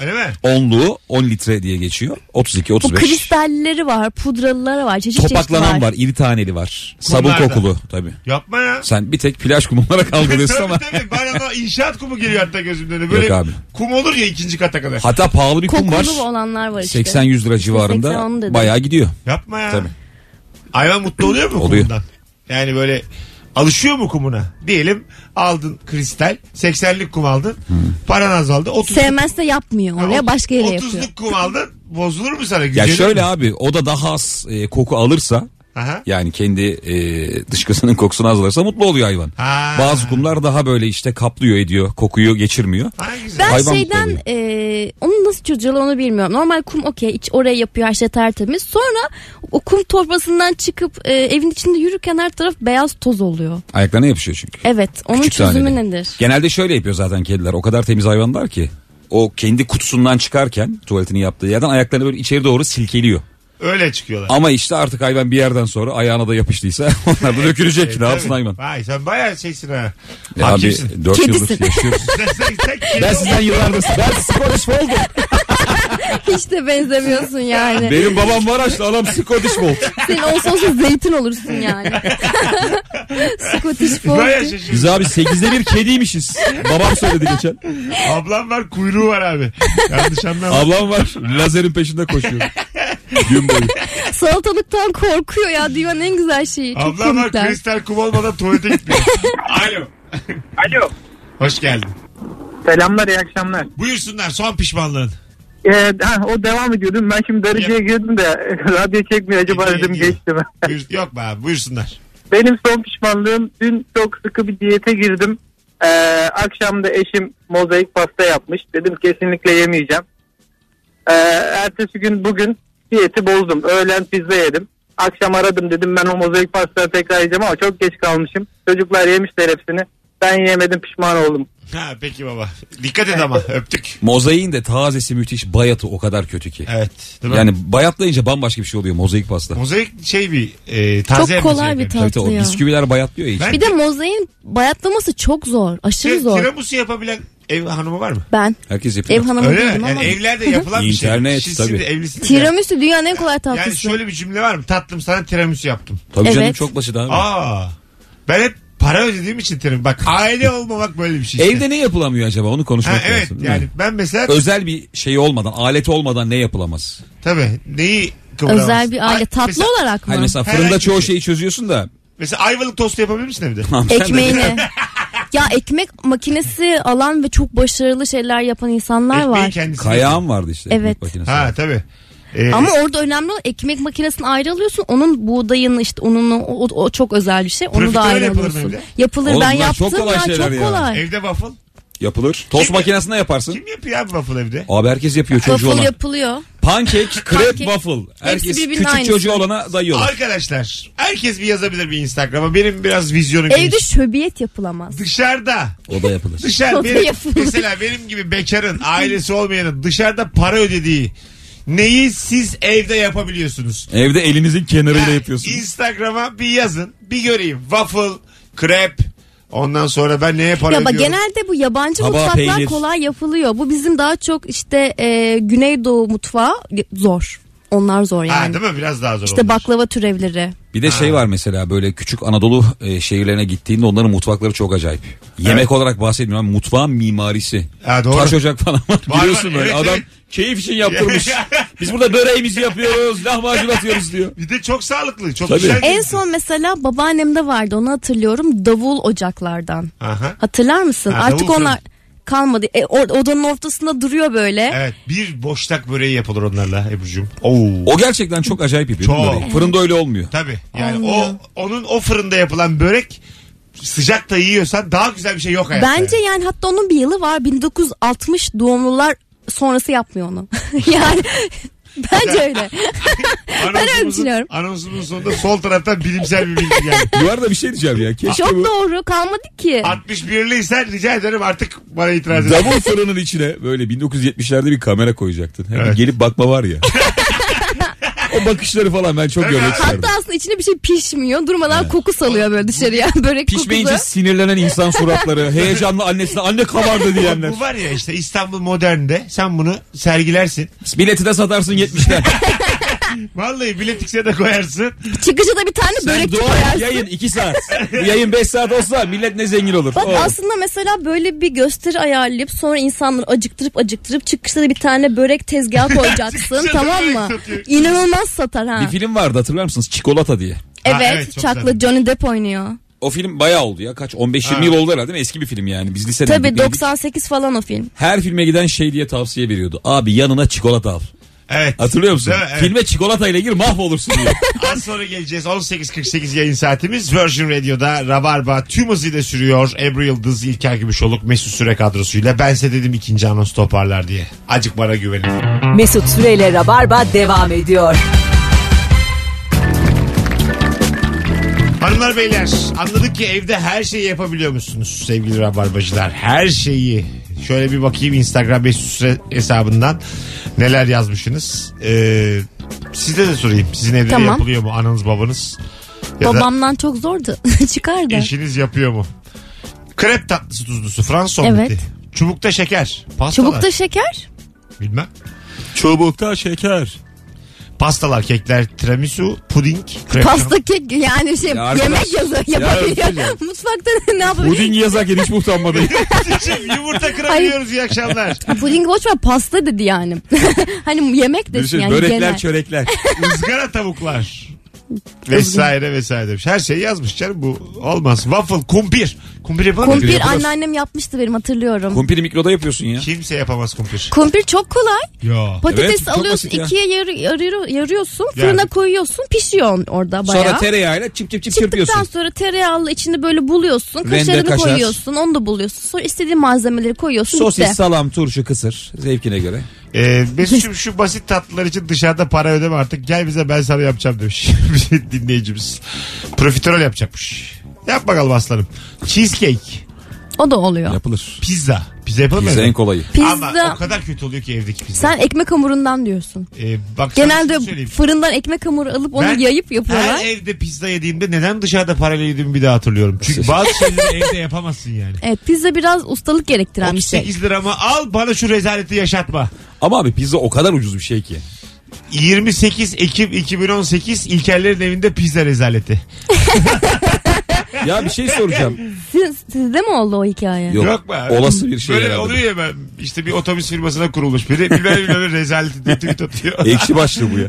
B: Öyle mi?
D: Onluğu 10 litre diye geçiyor. 32,
C: Bu
D: 35.
C: kristallileri var, pudralıları var, çeşit çeşit
D: Topaklanan
C: var.
D: var. iri taneli var. Sabun kokulu tabii.
B: Yapma ya.
D: Sen bir tek plaj kumu olarak algılıyorsun ama.
B: tabii tabii. Bana da inşaat kumu geliyor hatta gözümden. Böyle
D: Yok abi.
B: kum olur ya ikinci kata kadar.
D: Hatta pahalı bir kum var.
C: Kokulu olanlar var işte.
D: 80-100 lira civarında
C: 80 onu dedim.
D: bayağı gidiyor.
B: Yapma ya. Hayvan mutlu oluyor mu
D: Oluyor.
B: kumundan? Yani böyle alışıyor mu kumuna? Diyelim aldın kristal 80'lik kum aldın. Paran azaldı. 30
C: Sevmezse yapmıyor oraya başka yere yapıyor.
B: 30'luk kum aldın. Bozulur mu sana?
D: Ya şöyle
B: mi?
D: abi o da daha az e, koku alırsa
B: Aha.
D: yani kendi e, dışkısının kokusunu az alırsa mutlu oluyor hayvan.
B: Ha.
D: Bazı kumlar daha böyle işte kaplıyor ediyor kokuyu geçirmiyor.
C: Ben
D: Hayvan
C: şeyden e, onu nasıl çözüyorlar onu bilmiyorum. Normal kum okey iç oraya yapıyor her şey tertemiz. Sonra o kum torbasından çıkıp e, evin içinde yürürken her taraf beyaz toz oluyor.
D: Ayaklarına yapışıyor çünkü.
C: Evet onun
D: Küçük
C: çözümü
D: taneli.
C: nedir?
D: Genelde şöyle yapıyor zaten kediler. O kadar temiz hayvanlar ki. O kendi kutusundan çıkarken tuvaletini yaptığı yerden ayaklarını böyle içeri doğru silkeliyor.
B: Öyle çıkıyorlar.
D: Ama işte artık hayvan bir yerden sonra ayağına da yapıştıysa onlar da dökülecek. ne yapsın hayvan?
B: Vay sen bayağı şeysin ha.
D: Ya abi
B: Hakimsin.
D: 4 yıldır
C: Kedisin.
D: yaşıyoruz.
B: sen, sen, sen kedi
D: ben sizden yıllardır ben Scottish Fold'um.
C: Hiç de benzemiyorsun yani.
D: Benim babam Maraşlı anam Scottish Fold.
C: Senin olsa olsa zeytin olursun yani. Scottish
B: Bayağı
C: Fold.
B: şaşırdım.
D: Biz abi 8'de bir kediymişiz. Babam söyledi geçen.
B: Ablam var kuyruğu var abi. Yanlış anlama.
D: Ablam var lazerin peşinde koşuyor. Gün boyu.
C: Salatalıktan korkuyor ya dünyanın en güzel şeyi. Çok
B: Ablam var
C: komikler.
B: kristal kum olmadan tuvalete gitmiyor. Alo.
F: Alo.
B: Hoş geldin.
F: Selamlar iyi akşamlar.
B: Buyursunlar son pişmanlığın.
F: Ee, ha, o devam ediyordum. Ben şimdi darıcıya girdim de radyo çekmiyor acaba
B: Gidiyor,
F: dedim
B: gidiyor.
F: geçti mi?
B: Buyur, yok be abi buyursunlar.
F: Benim son pişmanlığım dün çok sıkı bir diyete girdim. Ee, akşam da eşim mozaik pasta yapmış. Dedim kesinlikle yemeyeceğim. Ee, ertesi gün bugün diyeti bozdum. Öğlen pizza yedim. Akşam aradım dedim ben o mozaik pastayı tekrar yiyeceğim ama çok geç kalmışım. Çocuklar yemişler hepsini. ben yemedim pişman oldum.
B: Ha peki baba. Dikkat et ama öptük.
D: Mozaiğin de tazesi müthiş bayatı o kadar kötü ki.
B: Evet. Değil mi?
D: Yani bayatlayınca bambaşka bir şey oluyor mozaik pasta.
B: Mozaik şey bir e, taze
C: Çok kolay bir.
D: Tabii tabii, o
C: Tatlı ya.
D: bisküviler bayatlıyor ya.
B: Ben-
C: Bir de mozaiğin bayatlaması çok zor. Aşırı zor.
B: Tiramisu yapabilen ev hanımı var mı?
C: Ben
D: Herkes yapıyor.
C: ev hanımı
B: Öyle mi?
C: değilim
B: Yani
C: ama.
B: evlerde yapılan bir şey.
D: İnternet,
B: Siz
D: tabii.
B: şimdi evlisiniz ya.
C: Tiramisu dünyanın en kolay tatlısı.
B: Yani şöyle bir cümle var mı? Tatlım sana tiramisu yaptım.
D: Tabii canım
C: Evet.
D: çok basit abi.
B: Aa. Ben hep para ödediğim için tiramisu. Bak aile olmamak böyle bir şey. işte.
D: Evde ne yapılamıyor acaba onu
B: Ha,
D: konuşmak
B: evet
D: lazım. değil
B: yani
D: mi?
B: ben mesela
D: Özel bir şey olmadan, aleti olmadan ne yapılamaz?
B: tabii neyi kıvıramazsın?
C: Özel bir aile
B: Ay,
C: tatlı
B: mesela,
C: olarak mı?
D: Hani mesela
B: Herhangi
D: fırında
B: bir
D: çoğu
B: şey.
D: şeyi çözüyorsun da.
B: Mesela ayvalık tostu yapabilir misin evde?
D: De-
C: Ekmeğini. ya ekmek makinesi alan ve çok başarılı şeyler yapan insanlar
B: Ekmeği
C: var.
B: kendisi
D: Kayağım vardı işte. ekmek
C: Evet.
D: makinesi.
B: Ha tabii. Ee,
C: Ama orada önemli olan ekmek makinesini ayrı alıyorsun. Onun buğdayını işte ununu o, o çok özel bir şey. Onu da
B: Profiterol
C: ayrı
B: yapılır mı
C: alıyorsun.
B: evde?
C: Yapılır
D: Oğlum
C: ben
D: bunlar
C: yaptım
D: çok kolay
C: ya
D: şeyler
C: çok
D: ya.
C: kolay.
B: evde waffle.
D: Yapılır. Tost
B: Kim-
D: makinesinde yaparsın.
B: Kim yapıyor abi waffle evde?
D: Abi herkes yapıyor çocuğu
C: Waffle
D: olan.
C: yapılıyor.
D: Pankek, krep,
C: Pankek.
D: waffle. Herkes
C: birbirinin
D: küçük
C: aynısı.
D: çocuğu olana dayıyorlar.
B: Arkadaşlar herkes bir yazabilir bir Instagram'a. Benim biraz vizyonum
C: Evde
B: geniş.
C: şöbiyet yapılamaz.
B: Dışarıda
D: O da yapılır.
B: Dışarı
C: O da
B: benim,
C: yapılır.
B: mesela benim gibi bekarın ailesi olmayanın dışarıda para ödediği neyi siz evde yapabiliyorsunuz?
D: Evde elinizin kenarıyla yapıyorsunuz.
B: Instagram'a bir yazın bir göreyim. Waffle, krep ondan sonra ben neye para
C: Ya bak
B: ödüyorum?
C: genelde bu yabancı
D: Tabağı,
C: mutfaklar
D: peynir.
C: kolay yapılıyor. Bu bizim daha çok işte e, Güneydoğu mutfağı zor. Onlar zor
B: Ha,
C: yani.
B: değil mi? Biraz daha zor
C: İşte
B: olur.
C: baklava türevleri.
D: Bir de şey var mesela böyle küçük Anadolu e, şehirlerine gittiğinde onların mutfakları çok acayip. Yemek olarak bahsetmiyorum ama mutfağın mimarisi.
B: Ha, doğru.
D: Taş ocak falan var.
B: Var,
D: Biliyorsun
B: var.
D: böyle
B: Evet,
D: adam
B: evet.
D: keyif için yaptırmış. Biz burada böreğimizi yapıyoruz, lahmacun atıyoruz diyor.
B: Bir de çok sağlıklı. Çok
D: Tabii.
B: güzel.
C: En son mesela babaannemde vardı onu hatırlıyorum. Davul ocaklardan.
B: Aha.
C: Hatırlar mısın?
B: Ha,
C: Artık
B: davul
C: onlar kalmadı. E, or- odanın ortasında duruyor böyle.
B: Evet bir boşnak böreği yapılır onlarla Ebru'cum. Oo.
D: O gerçekten çok acayip mi
B: Çok.
D: böreği? Fırında öyle olmuyor.
B: Tabii. Yani
C: Olmuyor.
B: o onun o fırında yapılan börek sıcak da yiyorsan daha güzel bir şey yok hayatta.
C: Bence yani hatta onun bir yılı var. 1960 doğumlular sonrası yapmıyor onu. yani bence öyle. ben öyle düşünüyorum.
B: Anonsumuzun sonunda sol taraftan bilimsel bir bilgi geldi.
D: Bu arada bir şey diyeceğim ya. Keşke
C: Çok
D: bu
C: doğru kalmadı ki.
B: 61'liysen rica ederim artık bana itiraz edin.
D: davul fırının içine böyle 1970'lerde bir kamera koyacaktın. Hemen
B: Evet.
D: gelip bakma var ya. o bakışları falan ben çok görmek
B: abi.
D: isterdim.
C: Hatta aslında içine bir şey pişmiyor. Durmadan koku salıyor böyle dışarıya. Börek
D: Pişmeyince
C: kokusu.
D: sinirlenen insan suratları, heyecanlı annesine anne kabardı diyenler.
B: Bu var ya işte İstanbul Modern'de sen bunu sergilersin.
D: Bileti de satarsın 70'ten.
B: Vallahi biletikse de koyarsın.
C: Çıkıcı da bir tane börek koyarsın.
D: yayın 2 saat. Bu yayın 5 saat olsa millet ne zengin olur.
C: Bak aslında mesela böyle bir gösteri ayarlayıp sonra insanları acıktırıp acıktırıp çıkışta da bir tane börek tezgahı koyacaksın tamam mı? İnanılmaz satar ha.
D: Bir film vardı hatırlar mısınız? Çikolata diye.
B: Ha,
C: Evet,
B: evet, çok
C: Çaklı
B: güzel.
C: Johnny Depp oynuyor.
D: O film bayağı oldu ya. Kaç? 15-20
B: Ha.
D: yıl oldu herhalde değil mi? Eski bir film yani. Biz liseden
C: Tabii
D: gitmeydik.
C: 98 falan o film.
D: Her filme giden şey diye tavsiye veriyordu. Abi yanına çikolata al.
B: Evet.
D: Hatırlıyor musun?
B: Değil mi? Evet.
D: Filme çikolatayla gir mahvolursun diye.
B: Az sonra geleceğiz. 18.48 yayın saatimiz. Virgin Radio'da Rabarba tüm hızıyla sürüyor. Ebru Yıldız, İlker Gümüşoluk, Mesut Süre kadrosuyla. Ben size dedim ikinci anons toparlar diye. Acık bana güvenin.
A: Mesut Süreyle Rabarba devam ediyor.
B: Hanımlar beyler anladık ki evde her şeyi yapabiliyor musunuz sevgili Rabarbacılar? Her şeyi. Şöyle bir bakayım Instagram Mesut Süre hesabından neler yazmışsınız. Ee, size de sorayım. Sizin evde de
C: Tamam.
B: yapılıyor mu ananız babanız? Ya da
C: Babamdan çok zordu. Çıkardı.
B: eşiniz yapıyor mu? Krep tatlısı tuzlusu Fransız
C: Evet.
B: omleti. Çubukta şeker. Pastalar.
C: Çubukta şeker.
B: Bilmem.
D: Çubukta şeker.
B: Pastalar, kekler, tiramisu, puding, krep.
C: Pasta kek yani şey
D: Ya arkadaş,
C: yemek yazıyor
D: ya
C: yapabiliyor.
D: hocam.
C: Mutfakta ne yapabiliyor?
D: Puding yazarken hiç utanmadım.
B: Yumurta kırabiliyoruz iyi akşamlar.
C: Puding boş ver pasta dedi yani. hani yemek desin
D: Düşün,
C: yani
D: börekler
C: genel.
D: çörekler.
B: Izgara tavuklar. Vesaire vesaire demiş. Her şeyi yazmış canım bu olmaz. Waffle, kumpir. Kumpir yapar mı?
C: Kumpir
D: Yapılır.
C: anneannem yapmıştı benim hatırlıyorum.
D: Kumpiri mikroda yapıyorsun ya.
B: Kimse yapamaz kumpir.
C: Kumpir çok kolay.
B: Ya.
C: Patates
D: Evet, çok
C: alıyorsun
D: basit ya.
C: ikiye yarı, yarı- yarıyorsun
B: Yani.
C: fırına koyuyorsun pişiyor orada bayağı.
D: Sonra tereyağıyla çip çip çip
C: Çıktıktan
D: çırpıyorsun.
C: sonra tereyağlı içinde böyle buluyorsun.
D: Rende,
C: Kaşarını
D: kaşar.
C: koyuyorsun. Onu da buluyorsun. Sonra istediğin malzemeleri koyuyorsun.
D: Sosis,
C: bitti.
D: salam, turşu, kısır. Zevkine göre.
B: Ee, Mesut'cum şu basit tatlılar için dışarıda para ödeme artık. Gel bize ben sana yapacağım demiş. Dinleyicimiz. Profiterol yapacakmış. Yap bakalım aslanım. Cheesecake.
C: O da oluyor.
D: Yapılır.
B: Pizza. Pizza
D: Pizza
B: mı?
D: en kolayı.
B: Ama
C: Pizza
B: o kadar kötü oluyor ki evdeki pizza.
C: sen ekmek hamurundan diyorsun.
B: Ee, bak sana
C: Genelde
B: söyleyeyim.
C: fırından ekmek hamuru alıp onu
B: Ben
C: yayıp yapıyorlar.
B: Her evde pizza yediğimde neden dışarıda parayla yediğimi bir daha hatırlıyorum. Çünkü bazı şeyleri evde yapamazsın yani.
C: Evet pizza biraz ustalık gerektiren bir şey.
B: 38 liramı al bana şu rezaleti yaşatma.
D: Ama abi pizza o kadar ucuz bir şey ki.
B: 28 Ekim 2018 İlkerlerin evinde pizza rezaleti.
D: Ya bir şey soracağım.
C: Siz, sizde mi oldu o hikaye?
D: Yok,
B: Yok be abi.
D: olası bir şey
B: Böyle
D: herhalde.
B: oluyor ya ben işte bir otobüs firmasına kurulmuş biri bilmem bilmem rezaleti diye tweet atıyor.
D: Ekşi başlığı bu ya.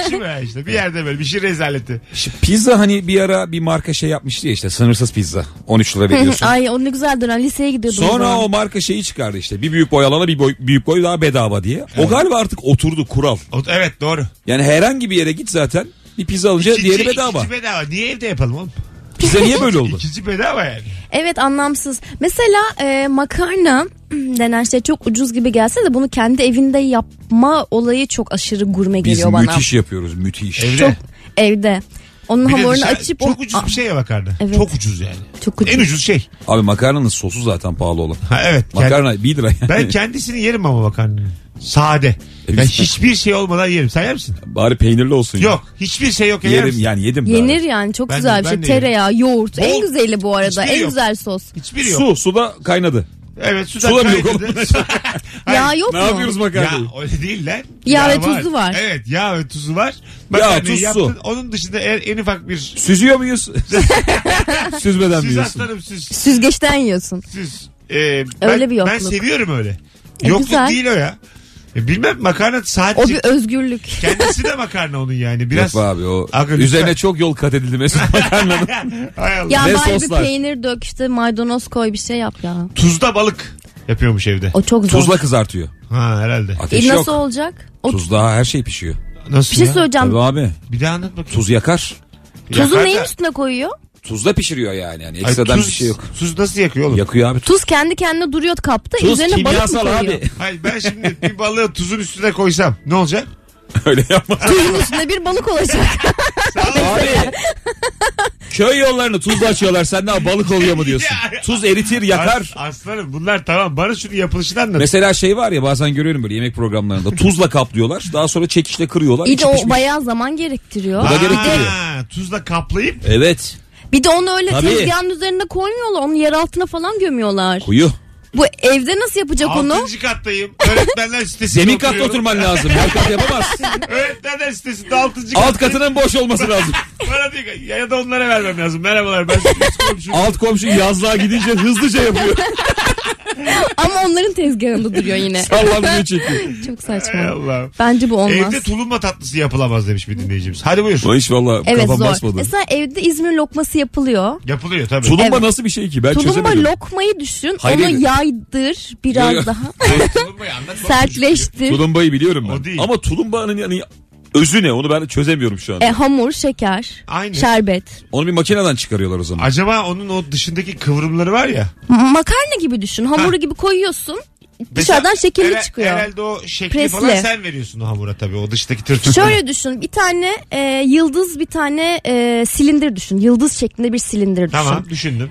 B: Ekşi be işte bir yerde böyle bir şey rezaleti.
D: Şimdi pizza hani bir ara bir marka şey yapmıştı ya işte sınırsız pizza. 13 lira veriyorsun.
C: Ay o ne güzel dönem liseye gidiyordum. o
D: Sonra
C: zaman.
D: o marka şeyi çıkardı işte. Bir büyük boy alana bir boy, büyük boy daha bedava diye. O galiba artık oturdu kural.
B: O- Evet doğru.
D: Yani herhangi bir yere git zaten bir pizza alınca
B: İkinci-
D: diğeri bedava.
B: ikinci bedava. Niye evde yapalım oğlum?
D: Pizza niye böyle oldu?
B: İkinci bedava yani.
C: Evet anlamsız. Mesela e, makarna denen şey çok ucuz gibi gelse de bunu kendi evinde yapma olayı çok aşırı gurme
D: Biz
C: geliyor bana.
D: müthiş yapıyoruz müthiş.
B: Evde.
C: Çok evde. Onun
B: Bir de
C: hamurunu
B: dışarı-
C: açıp
B: çok
C: o-
B: ucuz bir şey ya makarna.
C: Evet.
B: Çok ucuz yani.
C: Çok ucuz.
B: En ucuz şey.
D: Abi makarnanın sosu zaten pahalı olan.
B: Ha evet. Kend-
D: Makarna 1 lira yani.
B: ben kendisini yerim ama makarnanın. Sade.
D: E
B: Yani
D: biz-
B: hiçbir şey olmadan yerim. Sen yer misin?
D: Bari peynirli olsun. ya.
B: Yok. Hiçbir şey yok. yer
D: Yerim
B: misin?
D: yani yedim.
C: Yenir
D: bari.
C: yani çok
B: Ben de-
C: güzel bir
B: ben
C: şey.
B: de yerim.
C: Tereyağı, yoğurt.
B: Bol-
C: En güzeli bu arada.
B: Hiçbiri
C: En
B: yok.
C: güzel sos.
B: Hiçbiri yok.
D: Su suda kaynadı.
B: Evet suda
D: Su da mı yok
B: kaynadı.
D: oğlum?
B: Hayır.
C: Yağ yok
D: Ne
C: mu?
D: yapıyoruz
B: Ya
D: makarnayı?
B: öyle değil lan.
C: Yağ ve tuzu var.
B: Evet yağ ve tuzu var.
D: Yağ,
B: Makarnayı
D: tuz, su.
B: yaptın. Onun dışında eğer en ufak bir
D: Süzüyor muyuz? Süzmeden mi
B: süz
D: yiyorsun?
B: aslanım süz.
C: Süzgeçten yiyorsun.
B: Süz. Ee,
C: Öyle
B: ben,
C: bir yokluk.
B: Ben seviyorum öyle.
C: E,
B: yokluk
C: güzel.
B: değil o ya. E, bilmem makarna
C: O
B: sadece
C: bir özgürlük.
B: kendisi de makarna onun yani. Biraz
D: Yok abi o
B: Aga, lütfen.
D: üzerine çok yol kat edildi Mesut makarnanın.
B: Hay Allah.
C: Ya
D: Ve
C: bari bir peynir dök işte maydanoz koy bir şey yap ya.
B: Tuzda balık yapıyormuş evde.
C: O çok zor.
D: Tuzla kızartıyor.
B: Ha herhalde.
D: Ateş
C: E, nasıl
D: yok.
C: olacak? O,
D: Tuzda her şey pişiyor.
B: Nasıl
C: bir şey
B: ya?
C: söyleyeceğim.
D: Tabii abi.
B: Bir daha anlat bakayım.
D: Tuz yakar.
C: Tuzu
B: Yakar
C: neyin
B: da-
C: üstüne koyuyor?
D: Tuzla pişiriyor yani. yani ekstradan
B: tuz,
D: bir şey yok.
B: Tuz nasıl yakıyor oğlum?
D: Yakıyor abi.
C: Tuz kendi kendine duruyor kapta.
D: Tuz
C: üzerine balık mı
D: kimyasal
C: koyuyor?
D: abi.
B: Hayır ben şimdi bir balığı tuzun üstüne koysam ne olacak?
D: Öyle yapma.
C: Tuzun üstünde bir balık olacak.
D: abi. Köy yollarını tuzla açıyorlar. Sen daha balık oluyor mu diyorsun? Tuz eritir yakar.
B: As- aslanım bunlar tamam. Bana şunu yapılışını anlat.
D: Mesela şey var ya bazen görüyorum böyle yemek programlarında tuzla kaplıyorlar. Daha sonra çekişle kırıyorlar.
C: İyi o bayağı zaman gerektiriyor.
D: Bu da
B: Ha,
D: gerektiriyor.
B: Tuzla kaplayıp
D: Evet.
C: Bir de onu öyle
D: Tabii.
C: tezgahın üzerine koymuyorlar. Onu yer altına falan gömüyorlar.
D: Kuyu.
C: Bu evde nasıl yapacak onu?
B: altıncı kattayım. Öğretmenler sitesinde
D: Zemin katta
B: oturuyorum.
D: oturman lazım. Her kat yapamaz.
B: Öğretmenler sitesinde altıncı
D: Alt
B: kattayım.
D: katının boş olması lazım.
B: Bana diyor ki, ya da onlara vermem lazım. Merhabalar ben siz komşum.
D: Alt komşu yazlığa gidince hızlıca yapıyor.
C: Ama onların tezgahında duruyor yine.
D: Sallanmıyor çekiyor.
C: Çok saçma.
B: Allah.
C: Bence bu olmaz.
B: Evde tulumba tatlısı yapılamaz demiş bir dinleyicimiz. Hadi buyur.
D: O iş valla
C: evet
D: kafam
C: zor.
D: basmadı.
C: Mesela evde İzmir lokması yapılıyor.
B: Yapılıyor tabii.
D: Tulumba
C: Evet.
D: nasıl bir şey ki? Ben
C: Tulumba
D: çözemedim.
C: lokmayı düşün.
D: Hayır,
C: onu
D: hayır.
C: yaydır biraz daha.
B: Hayır, tulumbayı anlat. Bak,
C: Sertleştir.
D: Tulumbayı biliyorum
B: O
D: ben.
B: değil.
D: Ama tulumbanın yani özü ne? Onu ben çözemiyorum şu an.
C: E, hamur, şeker,
B: Aynı.
C: şerbet.
D: Onu bir makineden çıkarıyorlar o zaman.
B: Acaba onun o dışındaki kıvrımları var ya.
C: Makarna gibi düşün. Hamuru
B: Ha.
C: gibi koyuyorsun.
B: Mesela
C: Dışarıdan şekilli
B: herha-
C: çıkıyor.
B: Herhalde o şekli
C: Presli.
B: falan sen veriyorsun o hamura tabii. O dıştaki tırtır.
C: Şöyle düşün. Bir tane e, yıldız bir tane e, silindir düşün. Yıldız şeklinde bir silindir düşün.
B: Tamam düşündüm.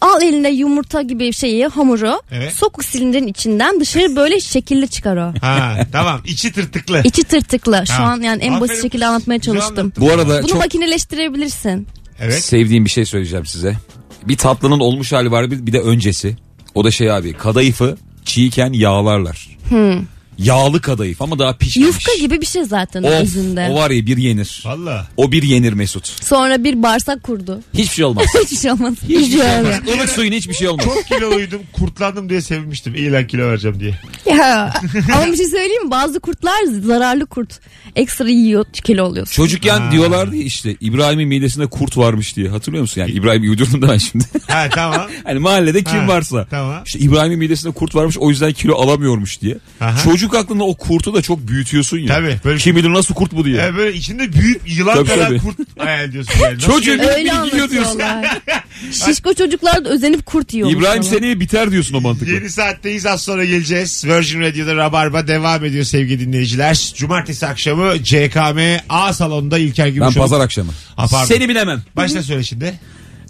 C: Al eline yumurta gibi şeyi hamuru.
B: Evet.
C: Sok silindirin içinden dışarı böyle şekilli çıkar o.
B: Ha tamam içi tırtıklı.
C: İçi tırtıklı. Şu
B: Tamam.
C: an yani en
B: Aferin
C: basit şekilde anlatmaya
B: Güzel
C: çalıştım.
B: anlattın.
D: Bu arada
C: Bunu
D: çok
C: makineleştirebilirsin.
B: Evet.
D: sevdiğim bir şey söyleyeceğim size. Bir tatlının olmuş hali var bir, bir de öncesi. O da şey abi kadayıfı çiğken yağlarlar. Yağlı kadayıf ama daha pişmemiş.
C: Yufka gibi bir şey zaten
D: Of,
C: özünde.
D: o var ya bir yenir.
B: Valla.
D: O bir yenir Mesut.
C: Sonra bir bağırsak kurdu.
D: Hiçbir şey olmaz.
C: Hiçbir şey olmaz.
D: Hiçbir şey olmaz. Ilık suyun hiçbir şey olmaz.
B: Çok kiloluydum kurtlandım diye sevinmiştim. İyi lan kilo vereceğim diye.
C: Ya. Ama bir şey söyleyeyim mi? Bazı kurtlar zararlı kurt. Ekstra yiyor kilo oluyorsun.
D: Çocukken
B: Ha.
D: diyorlardı ya işte İbrahim'in midesinde kurt varmış diye. Hatırlıyor musun? Yani İbrahim'i uydurdum da ben şimdi.
B: Ha tamam.
D: hani mahallede kim
B: Ha,
D: varsa.
B: Tamam.
D: İşte İbrahim'in midesinde kurt varmış o yüzden kilo alamıyormuş diye.
B: Aha.
D: Çocuk aklında o kurtu da çok büyütüyorsun ya.
B: Tabii, böyle-
D: Kim bilir nasıl kurt bu diye.
B: Yani böyle içinde büyük yılan
D: Tabii,
B: kadar
D: tabii.
B: kurt hayal ediyorsun yani. Nasıl
D: Çocuğun
B: yani?
C: Öyle
D: bir gidiyor diyorsun.
C: anlatıyorlar. Şişko çocuklar da özenip kurt yiyormuş.
D: İbrahim seneye biter diyorsun o mantıkla.
B: Yeni saatteyiz az sonra geleceğiz. Virgin Radio'da Rabarba devam ediyor sevgili dinleyiciler. Cumartesi akşamı CKM A salonunda İlker
D: Ben
B: Gümüşoluk.
D: pazar akşamı.
B: Ha, pardon.
D: Seni bilemem.
B: Başta söyle şimdi.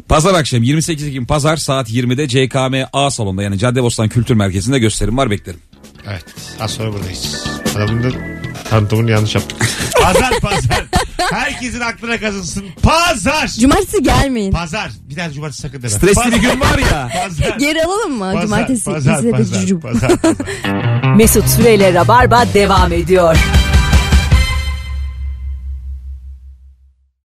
D: Pazar akşam 28 Ekim Pazar saat 20'de CKM A salonunda yani Caddebostan Kültür Merkezi'nde gösterim var beklerim.
B: Evet. Az sonra buradayız. Adamın da tanıtımını yanlış yaptık. Pazar pazar. Herkesin aklına kazınsın. Pazar.
C: Cumartesi gelmeyin.
B: Pazar. Bir daha cumartesi sakın deme.
D: Stresli
B: Pazar.
D: bir gün var ya.
C: Geri
B: Pazar.
C: alalım mı?
B: Pazar,
C: Cumartesi
B: pazar, pazar,
C: cücüm.
B: pazar, pazar.
A: Mesut Süreyle Rabarba devam ediyor.